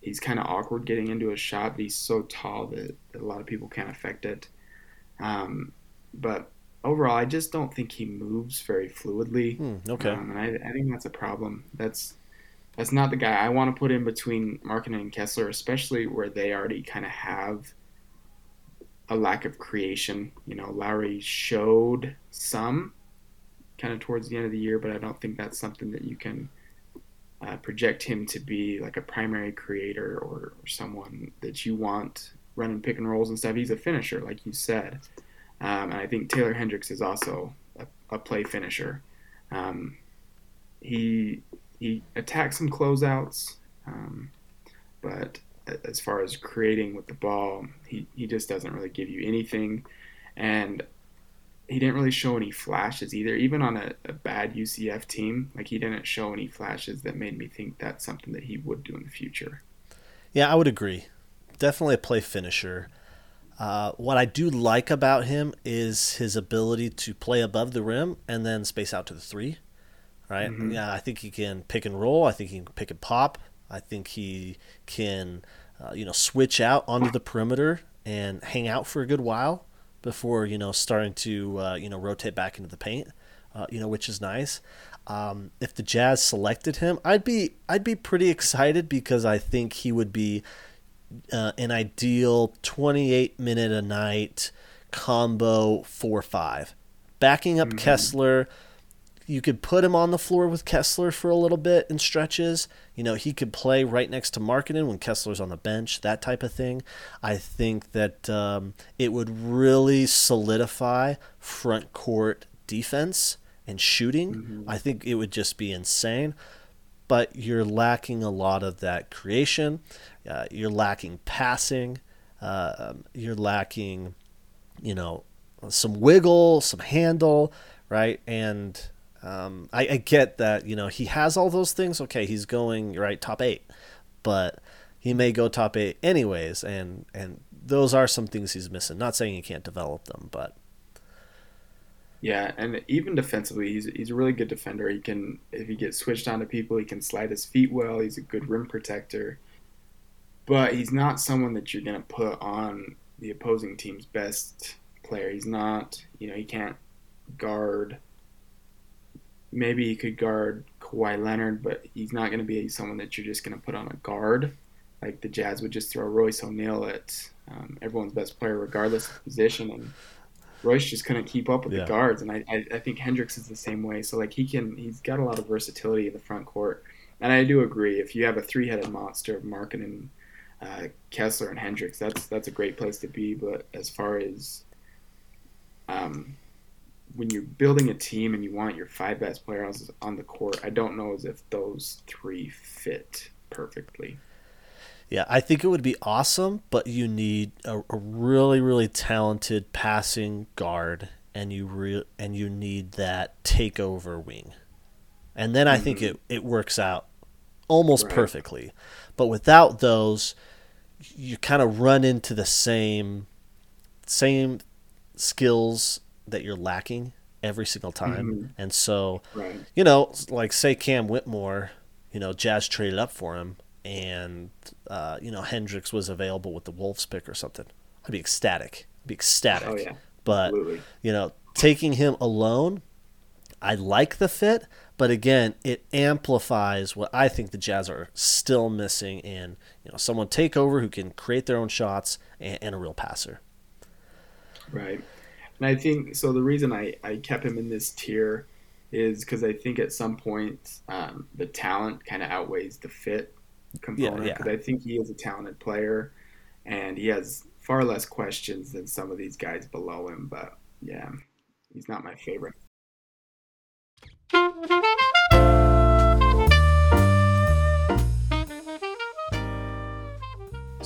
[SPEAKER 2] He's kind of awkward getting into a shot, but he's so tall that, that a lot of people can't affect it. Um, but overall, I just don't think he moves very fluidly.
[SPEAKER 1] Hmm, okay,
[SPEAKER 2] um, and I, I think that's a problem. That's that's not the guy I want to put in between Markkanen and Kessler, especially where they already kind of have a lack of creation. You know, Lauri showed some kind of towards the end of the year, but I don't think that's something that you can uh, project him to be like a primary creator or, or, someone that you want running pick and rolls and stuff. He's a finisher, like you said. Um, and I think Taylor Hendricks is also a, a play finisher. Um, he he attacks some closeouts, um, but as far as creating with the ball, he, he just doesn't really give you anything. And he didn't really show any flashes either, even on a, a, bad UCF team. Like he didn't show any flashes that made me think that's something that he would do in the future.
[SPEAKER 1] Yeah, I would agree. Definitely a play finisher. Uh, what I do like about him is his ability to play above the rim and then space out to the three. Right? Mm-hmm. Yeah, I think he can pick and roll. I think he can pick and pop. I think he can, uh, you know, switch out onto the perimeter and hang out for a good while before you know starting to uh, you know rotate back into the paint. Uh, you know, which is nice. Um, if the Jazz selected him, I'd be I'd be pretty excited because I think he would be uh, an ideal 28 minute a night combo 4 5. Backing up mm-hmm. Kessler, you could put him on the floor with Kessler for a little bit in stretches. You know, he could play right next to Markkanen when Kessler's on the bench, that type of thing. I think that um, it would really solidify front court defense and shooting. Mm-hmm. I think it would just be insane but you're lacking a lot of that creation. Uh, you're lacking passing. Uh, um, you're lacking, you know, some wiggle, some handle, right? And um, I, I, get that, you know, he has all those things. Okay, he's going right top eight, but he may go top eight anyways, and and those are some things he's missing. Not saying he can't develop them, but
[SPEAKER 2] Yeah, and even defensively, he's he's a really good defender. He can if he gets switched onto people, he can slide his feet well. He's a good rim protector, but he's not someone that you're gonna put on the opposing team's best player. He's not, you know, he can't guard. Maybe he could guard Kawhi Leonard, but he's not going to be someone that you're just going to put on a guard. Like the Jazz would just throw Royce O'Neale at um, everyone's best player, regardless of position, and Royce just couldn't keep up with yeah. the guards. And I, I, I think Hendricks is the same way. So like he can, he's got a lot of versatility in the front court. And I do agree, if you have a three-headed monster of Markkanen, uh, Kessler, and Hendricks, that's that's a great place to be. But as far as um, when you're building a team and you want your five best players on the court, I don't know as if those three fit perfectly.
[SPEAKER 1] Yeah, I think it would be awesome, but you need a, a really, really talented passing guard, and you re- and you need that takeover wing, and then I mm-hmm. think it it works out almost right. perfectly. But without those, you kind of run into the same same skills that you're lacking every single time. Mm-hmm. And so, right. you know, like say Cam Whitmore, you know, Jazz traded up for him and, uh, you know, Hendricks was available with the Wolves pick or something. I'd be ecstatic. I'd be ecstatic. Oh, yeah. But, Absolutely. you know, taking him alone, I like the fit, but again, it amplifies what I think the Jazz are still missing in, you know, someone take over who can create their own shots and, and a real passer.
[SPEAKER 2] Right. And I think so. The reason I, I kept him in this tier is because I think at some point um, the talent kind of outweighs the fit component. Because yeah, yeah. I think he is a talented player, and he has far less questions than some of these guys below him. But yeah, he's not my favorite.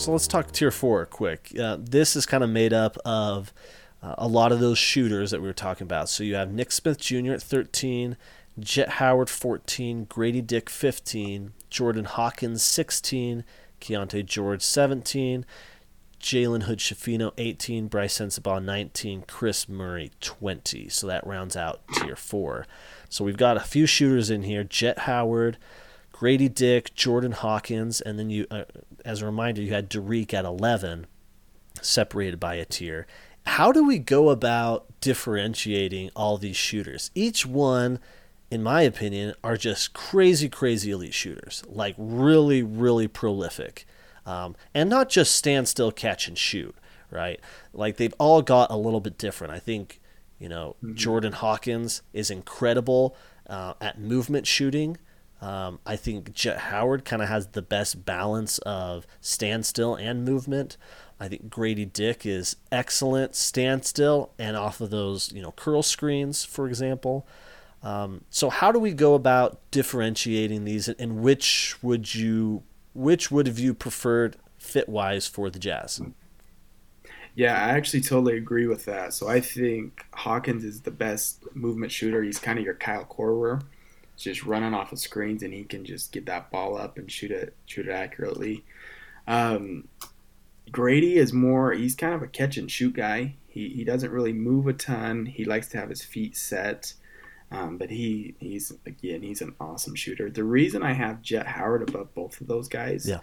[SPEAKER 1] So let's talk tier four quick. Uh, this is kind of made up of uh, a lot of those shooters that we were talking about. So you have Nick Smith Jr. at 13, Jett Howard 14, Grady Dick 15, Jordan Hawkins 16, Keyonte George 17, Jalen Hood Schifino 18, Brice Sensabaugh 19, Kris Murray 20. So that rounds out tier four. So we've got a few shooters in here: Jett Howard, Grady Dick, Jordan Hawkins, and then you, uh, as a reminder, you had Dariq at 11, separated by a tier how do we go about differentiating all these shooters? Each one, in my opinion, are just crazy, crazy elite shooters, like really, really prolific. Um, and not just stand still, catch, and shoot, right? Like they've all got a little bit different. I think, you know, mm-hmm. Jordan Hawkins is incredible uh, at movement shooting. Um, I think Jett Howard kind of has the best balance of standstill and movement. I think Grady Dick is excellent standstill and off of those, you know, curl screens, for example. Um, so how do we go about differentiating these, and which would you, which would have you preferred fit wise for the Jazz?
[SPEAKER 2] Yeah, I actually totally agree with that. So I think Hawkins is the best movement shooter. He's kind of your Kyle Korver, just running off of screens, and he can just get that ball up and shoot it, shoot it accurately. Um, Grady is more, he's kind of a catch and shoot guy. He, he doesn't really move a ton. He likes to have his feet set. Um, but he he's again he's an awesome shooter. The reason I have Jett Howard above both of those guys yeah.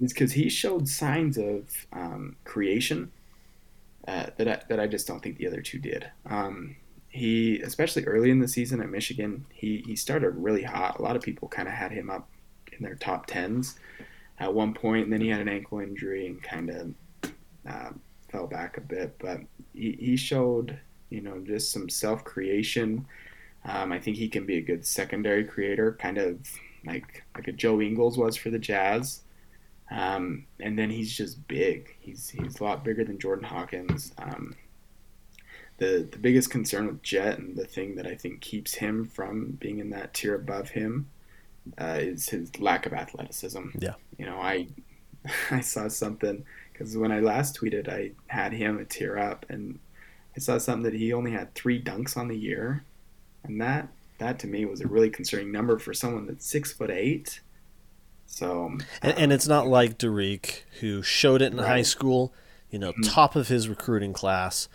[SPEAKER 2] is because he showed signs of um, creation uh, that I, that I just don't think the other two did. Um, he especially early in the season at Michigan, he he started really hot. A lot of people kind of had him up in their top tens, at one point, and then he had an ankle injury and kind of uh, fell back a bit. But he, he showed, you know, just some self creation. Um, I think he can be a good secondary creator, kind of like like a Joe Ingles was for the Jazz. Um, and then he's just big. He's he's a lot bigger than Jordan Hawkins. Um, the the biggest concern with Jett and the thing that I think keeps him from being in that tier above him uh, is his lack of athleticism.
[SPEAKER 1] Yeah.
[SPEAKER 2] You know, I I saw something because when I last tweeted, I had him a tier up, and I saw something that he only had three dunks on the year, and that that to me was a really concerning number for someone that's six foot eight. So,
[SPEAKER 1] um, and, and, it's not like Dariq who showed it in right. high school. You know, mm-hmm. top of his recruiting class.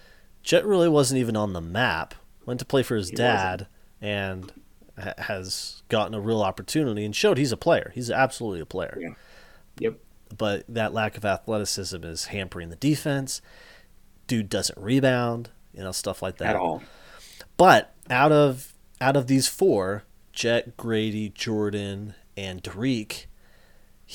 [SPEAKER 1] Jett really wasn't even on the map went to play for his
[SPEAKER 2] He
[SPEAKER 1] dad, and ha- has gotten a real opportunity and showed he's a player. He's absolutely a player.
[SPEAKER 2] Yeah. Yep.
[SPEAKER 1] But that lack of athleticism is hampering the defense. Dude doesn't rebound, you know, stuff like that.
[SPEAKER 2] At all.
[SPEAKER 1] But out of out of these four, Jett, Grady, Jordan, and Dariq,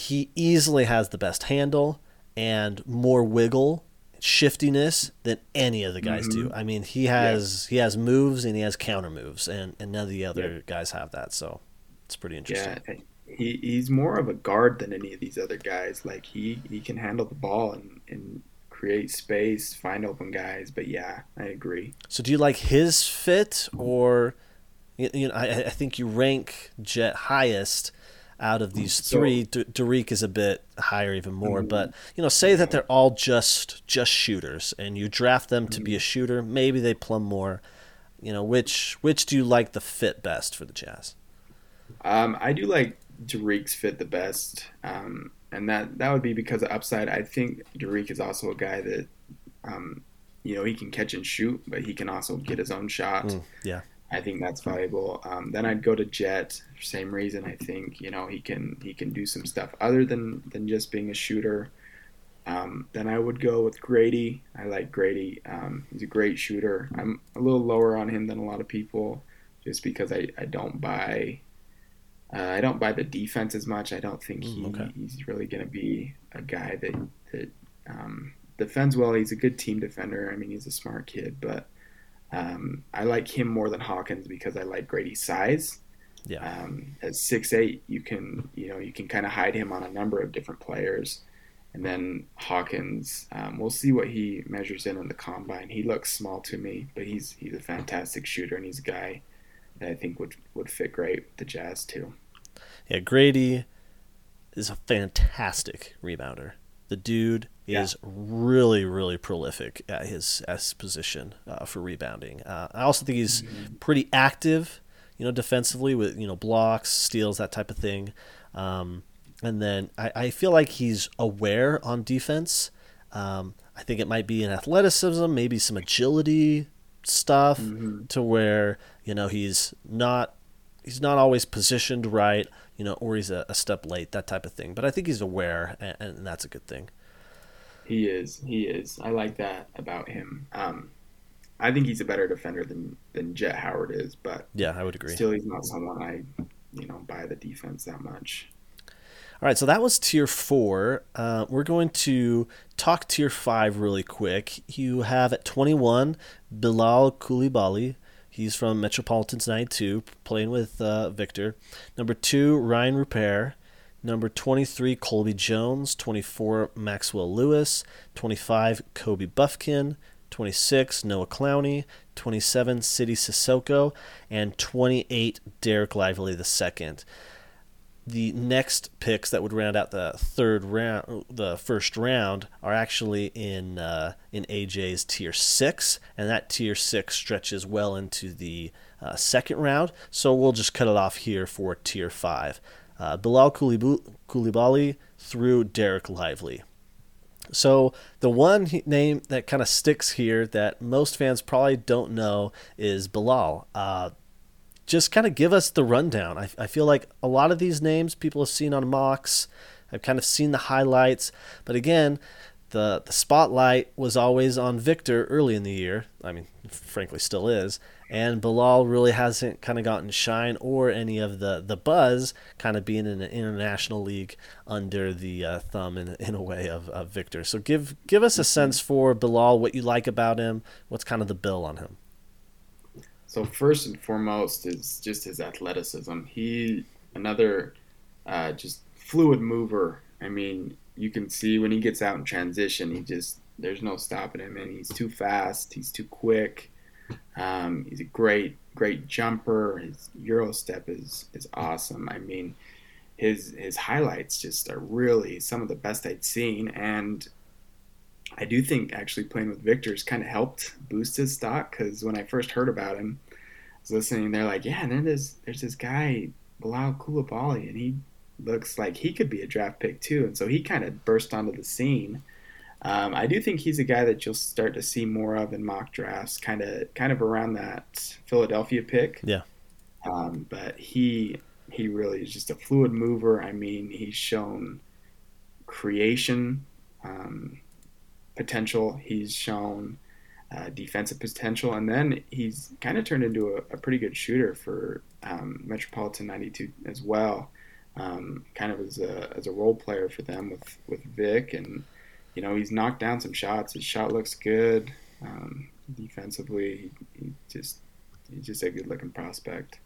[SPEAKER 1] he easily has the best handle and more wiggle, shiftiness than any of the guys do. Mm-hmm. I mean, he has he has moves and he has counter moves, and, and none of the other guys have that. So it's pretty interesting.
[SPEAKER 2] Yeah. He, he's more of a guard than any of these other guys. Like he, he can handle the ball and, and create space, find open guys. But yeah, I agree.
[SPEAKER 1] So do you like his fit, or you, you know, I, I think you rank Jett highest out of these three. D- Dariq is a bit higher, even more.
[SPEAKER 2] Mhm.
[SPEAKER 1] But you know, say that they're all just just shooters, and you draft them to be a shooter. Maybe they plumb more. You know, which which do you like the fit best for the Jazz?
[SPEAKER 2] Um, I do like Dariq's fit the best, um, and that that would be because of upside. I think Derek is also a guy that, um, you know, he can catch and shoot, but he can also get his own shot.
[SPEAKER 1] Mm, yeah,
[SPEAKER 2] I think that's valuable. Um, then I'd go to Jett. Same reason. I think you know he can he can do some stuff other than than just being a shooter. Um, then I would go with Gradey. I like Gradey. Um, he's a great shooter. I'm a little lower on him than a lot of people, just because I, I don't buy uh, I don't buy the defense as much. I don't think he,
[SPEAKER 1] Mm, okay.
[SPEAKER 2] he's really going to be a guy that that um, defends well. He's a good team defender. I mean, he's a smart kid, but um, I like him more than Hawkins because I like Gradey's size.
[SPEAKER 1] yeah.
[SPEAKER 2] Um, at six eight, you can you know you can kind of hide him on a number of different players, and then Hawkins, um, we'll see what he measures in in the combine. He looks small to me, but he's he's a fantastic shooter, and he's a guy that I think would would fit great with the Jazz too.
[SPEAKER 1] Yeah, Gradey is a fantastic rebounder. The dude
[SPEAKER 2] Yeah.
[SPEAKER 1] is really, really prolific at his at his position uh, for rebounding. Uh, I also think he's pretty active, you know, defensively with you know blocks, steals, that type of thing. Um, and then I, I feel like he's aware on defense. Um, I think it might be an athleticism, maybe some agility stuff, to where you know he's not he's not always positioned right, you know, or he's a, a step late, that type of thing. But I think he's aware, and, and that's a good thing.
[SPEAKER 2] He is. He is. I like that about him. Um, I think he's a better defender than than Jett Howard is, but
[SPEAKER 1] Yeah, I would agree.
[SPEAKER 2] still, he's not someone I, you know, buy the defense that much.
[SPEAKER 1] All right, so that was tier four. Uh, we're going to talk tier five really quick. You have at 21 Bilal Koulibaly. He's from Metropolitans 92, playing with uh, Victor. Number two, Rayan Rupert. Number 23, Colby Jones. 24, Maxwell Lewis. 25, Kobe Bufkin. 26, Noah Clowney. 27, Sidy Cissoko. And 28, Dereck Lively II the next picks that would round out the third round, the first round, are actually in uh, in AJ's tier six, and that tier six stretches well into the uh, second round. So we'll just cut it off here for tier five. Uh, Bilal Koulibaly through Dereck Lively. So the one name that kind of sticks here that most fans probably don't know is Bilal. Uh, just kind of give us the rundown. I, I feel like a lot of these names people have seen on mocks. I've kind of seen the highlights, but again, the the spotlight was always on Victor early in the year. I mean, frankly, still is. And Bilal really hasn't kind of gotten shine or any of the, the buzz, kind of being in an international league under the uh, thumb in, in a way of, of Victor. So give give us a sense for Bilal, what you like about him, what's kind of the bill on him.
[SPEAKER 2] So first and foremost is just his athleticism. He another uh, just fluid mover. I mean, you can see when he gets out in transition, he just there's no stopping him, and he's too fast. He's too quick. Um, he's a great great jumper. His euro step is is awesome. I mean, his his highlights just are really some of the best I'd seen, and I do think actually playing with Victor's kind of helped boost his stock because when I first heard about him, I was listening. They're like, yeah, and then there's there's this guy Bilal Koulibaly, and he looks like he could be a draft pick too. And so he kind of burst onto the scene. Um, I do think he's a guy that you'll start to see more of in mock drafts, kind of kind of around that Philadelphia pick.
[SPEAKER 1] Yeah.
[SPEAKER 2] Um, but he he really is just a fluid mover. I mean, he's shown creation um, potential. He's shown uh, defensive potential, and then he's kind of turned into a, a, pretty good shooter for um, Metropolitan 92 as well. Um, kind of as a as a role player for them with with Vic and you know, he's knocked down some shots. His shot looks good. Um, defensively, he, he just he's just a good looking prospect.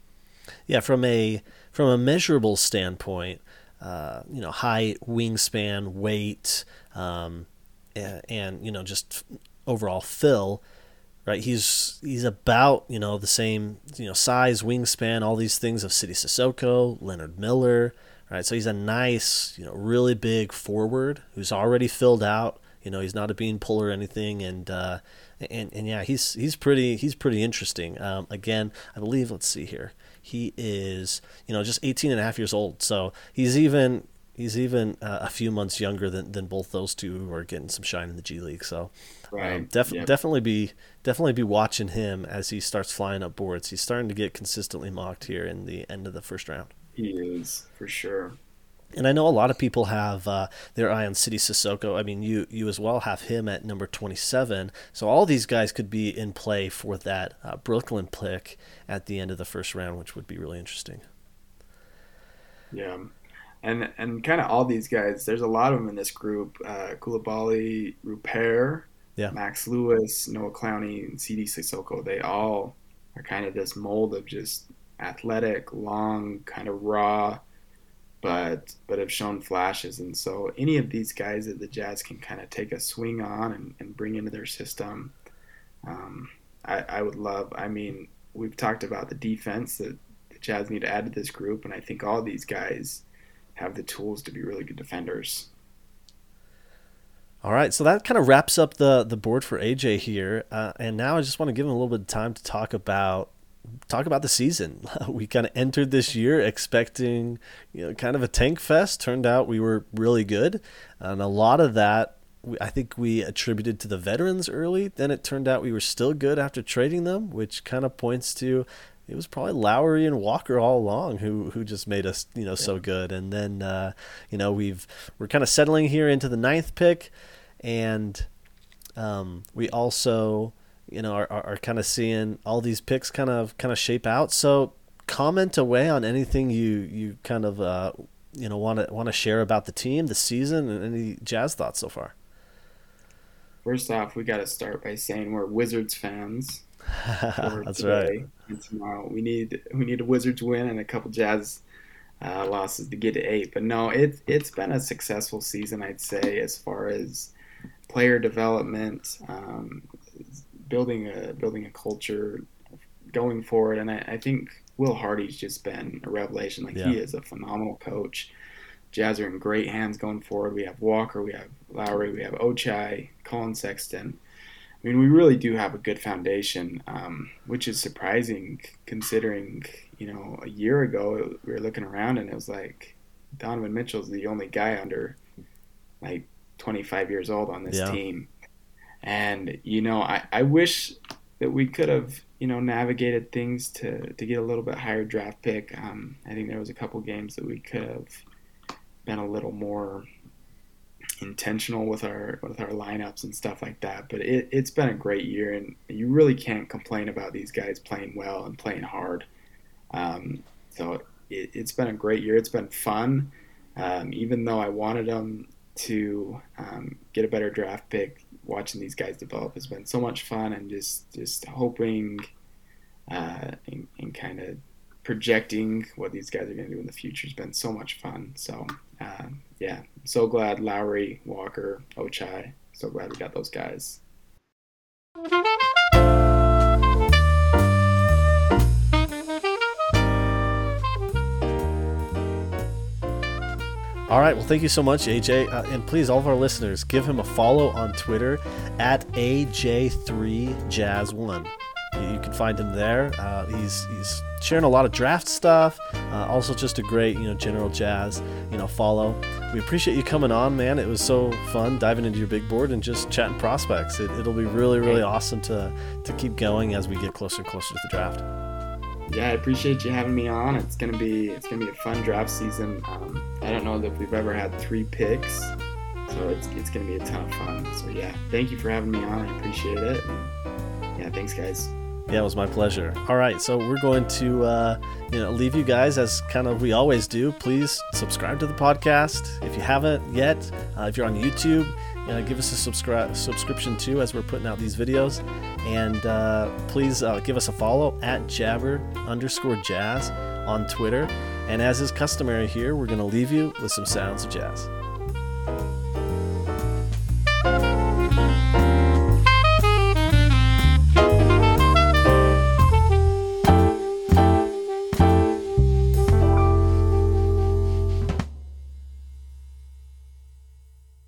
[SPEAKER 1] Yeah, from a from a measurable standpoint, uh, you know, height, wingspan, weight, um, and, and, you know, just overall fill. Right, he's he's about you know the same you know size, wingspan, all these things of Sidy Cissoko, Leonard Miller, right? So he's a nice, you know, really big forward who's already filled out. You know, he's not a bean puller or anything, and uh, and and yeah, he's he's pretty he's pretty interesting. Um, again, I believe let's see here, he is you know just 18 and a half years old, so he's even he's even uh, a few months younger than, than both those two who are getting some shine in the G League. So um, right. um, def- yep. definitely be definitely be watching him as he starts flying up boards. He's starting to get consistently mocked here in the end of the first round.
[SPEAKER 2] He is for sure.
[SPEAKER 1] And I know a lot of people have uh, their eye on Sidy Cissoko. I mean, you you as well have him at number 27. So all these guys could be in play for that uh, Brooklyn pick at the end of the first round, which would be really interesting.
[SPEAKER 2] Yeah, and and kind of all these guys. There's a lot of them in this group. Uh, Koulibaly, Rupert, yeah. Max Lewis, Noah Clowney, and Sidy Cissoko. They all are kind of this mold of just athletic, long, kind of raw, but but have shown flashes. And so any of these guys that the Jazz can kind of take a swing on and, and bring into their system, um, I, I would love. I mean, we've talked about the defense that the Jazz need to add to this group, and I think all these guys have the tools to be really good defenders.
[SPEAKER 1] All right, so that kind of wraps up the the board for AJ here, uh, and now I just want to give him a little bit of time to talk about talk about the season. We kind of entered this year expecting, you know, kind of a tank fest. Turned out we were really good, and a lot of that I think we attributed to the veterans early. Then it turned out we were still good after trading them, which kind of points to it was probably Lauri and Walker all along who who just made us you know yeah. so good. And then uh, you know we've we're kind of settling here into the ninth pick, and um, we also you know are, are, are kind of seeing all these picks kind of kind of shape out. So comment away on anything you you kind of uh, you know want to want to share about the team, the season, and any Jazz thoughts so far.
[SPEAKER 2] First off, we got to start by saying we're Wizards fans.
[SPEAKER 1] That's right.
[SPEAKER 2] And tomorrow we need we need a Wizards win and a couple Jazz uh, losses to get to eight. But no, it it's been a successful season, I'd say, as far as player development, um, building a building a culture, going forward. And I, I think Will Hardy's just been a revelation. Like yeah. he is a phenomenal coach. Jazz are in great hands going forward. We have Walker, we have Lauri, we have Ochai, Collin Sexton. I mean, we really do have a good foundation, um, which is surprising considering, you know, a year ago we were looking around and it was like Donovan Mitchell's the only guy under like 25 years old on this yeah. team. And you know, I, I wish that we could have you know navigated things to to get a little bit higher draft pick. Um, I think there was a couple games that we could have been a little more intentional with our with our lineups and stuff like that. But it, it's been a great year, and you really can't complain about these guys playing well and playing hard. Um, so it, has been a great year. It's been fun, um, even though I wanted them to um, get a better draft pick watching these guys develop has been so much fun and just just hoping uh, and, and kind of projecting what these guys are going to do in the future has been so much fun. So uh, yeah, so glad Lauri, Walker, Ochai. So glad we got those guys.
[SPEAKER 1] All right. Well, thank you so much, AJ. Uh, and please, all of our listeners, give him a follow on Twitter at AJ3Jazz1. you, can find him there. Uh, he's he's sharing a lot of draft stuff. Uh, also, just a great you know general jazz you know follow. We appreciate you coming on, man. It was so fun diving into your big board and just chatting prospects. It, it'll be really really awesome to to keep going as we get closer and closer to the draft.
[SPEAKER 2] Yeah, I appreciate you having me on. It's gonna be it's gonna be a fun draft season. Um, I don't know that we've ever had three picks, so it's it's gonna be a ton of fun. So yeah, thank you for having me on. I appreciate it. And yeah, thanks guys.
[SPEAKER 1] Yeah, it was my pleasure. All right, so we're going to uh, you know leave you guys as kind of we always do. Please subscribe to the podcast if you haven't yet. Uh, if you're on YouTube, you know, give us a subscribe subscription too as we're putting out these videos. And uh, please uh, give us a follow at Jabber underscore Jazz on Twitter. And as is customary here, we're going to leave you with some sounds of jazz.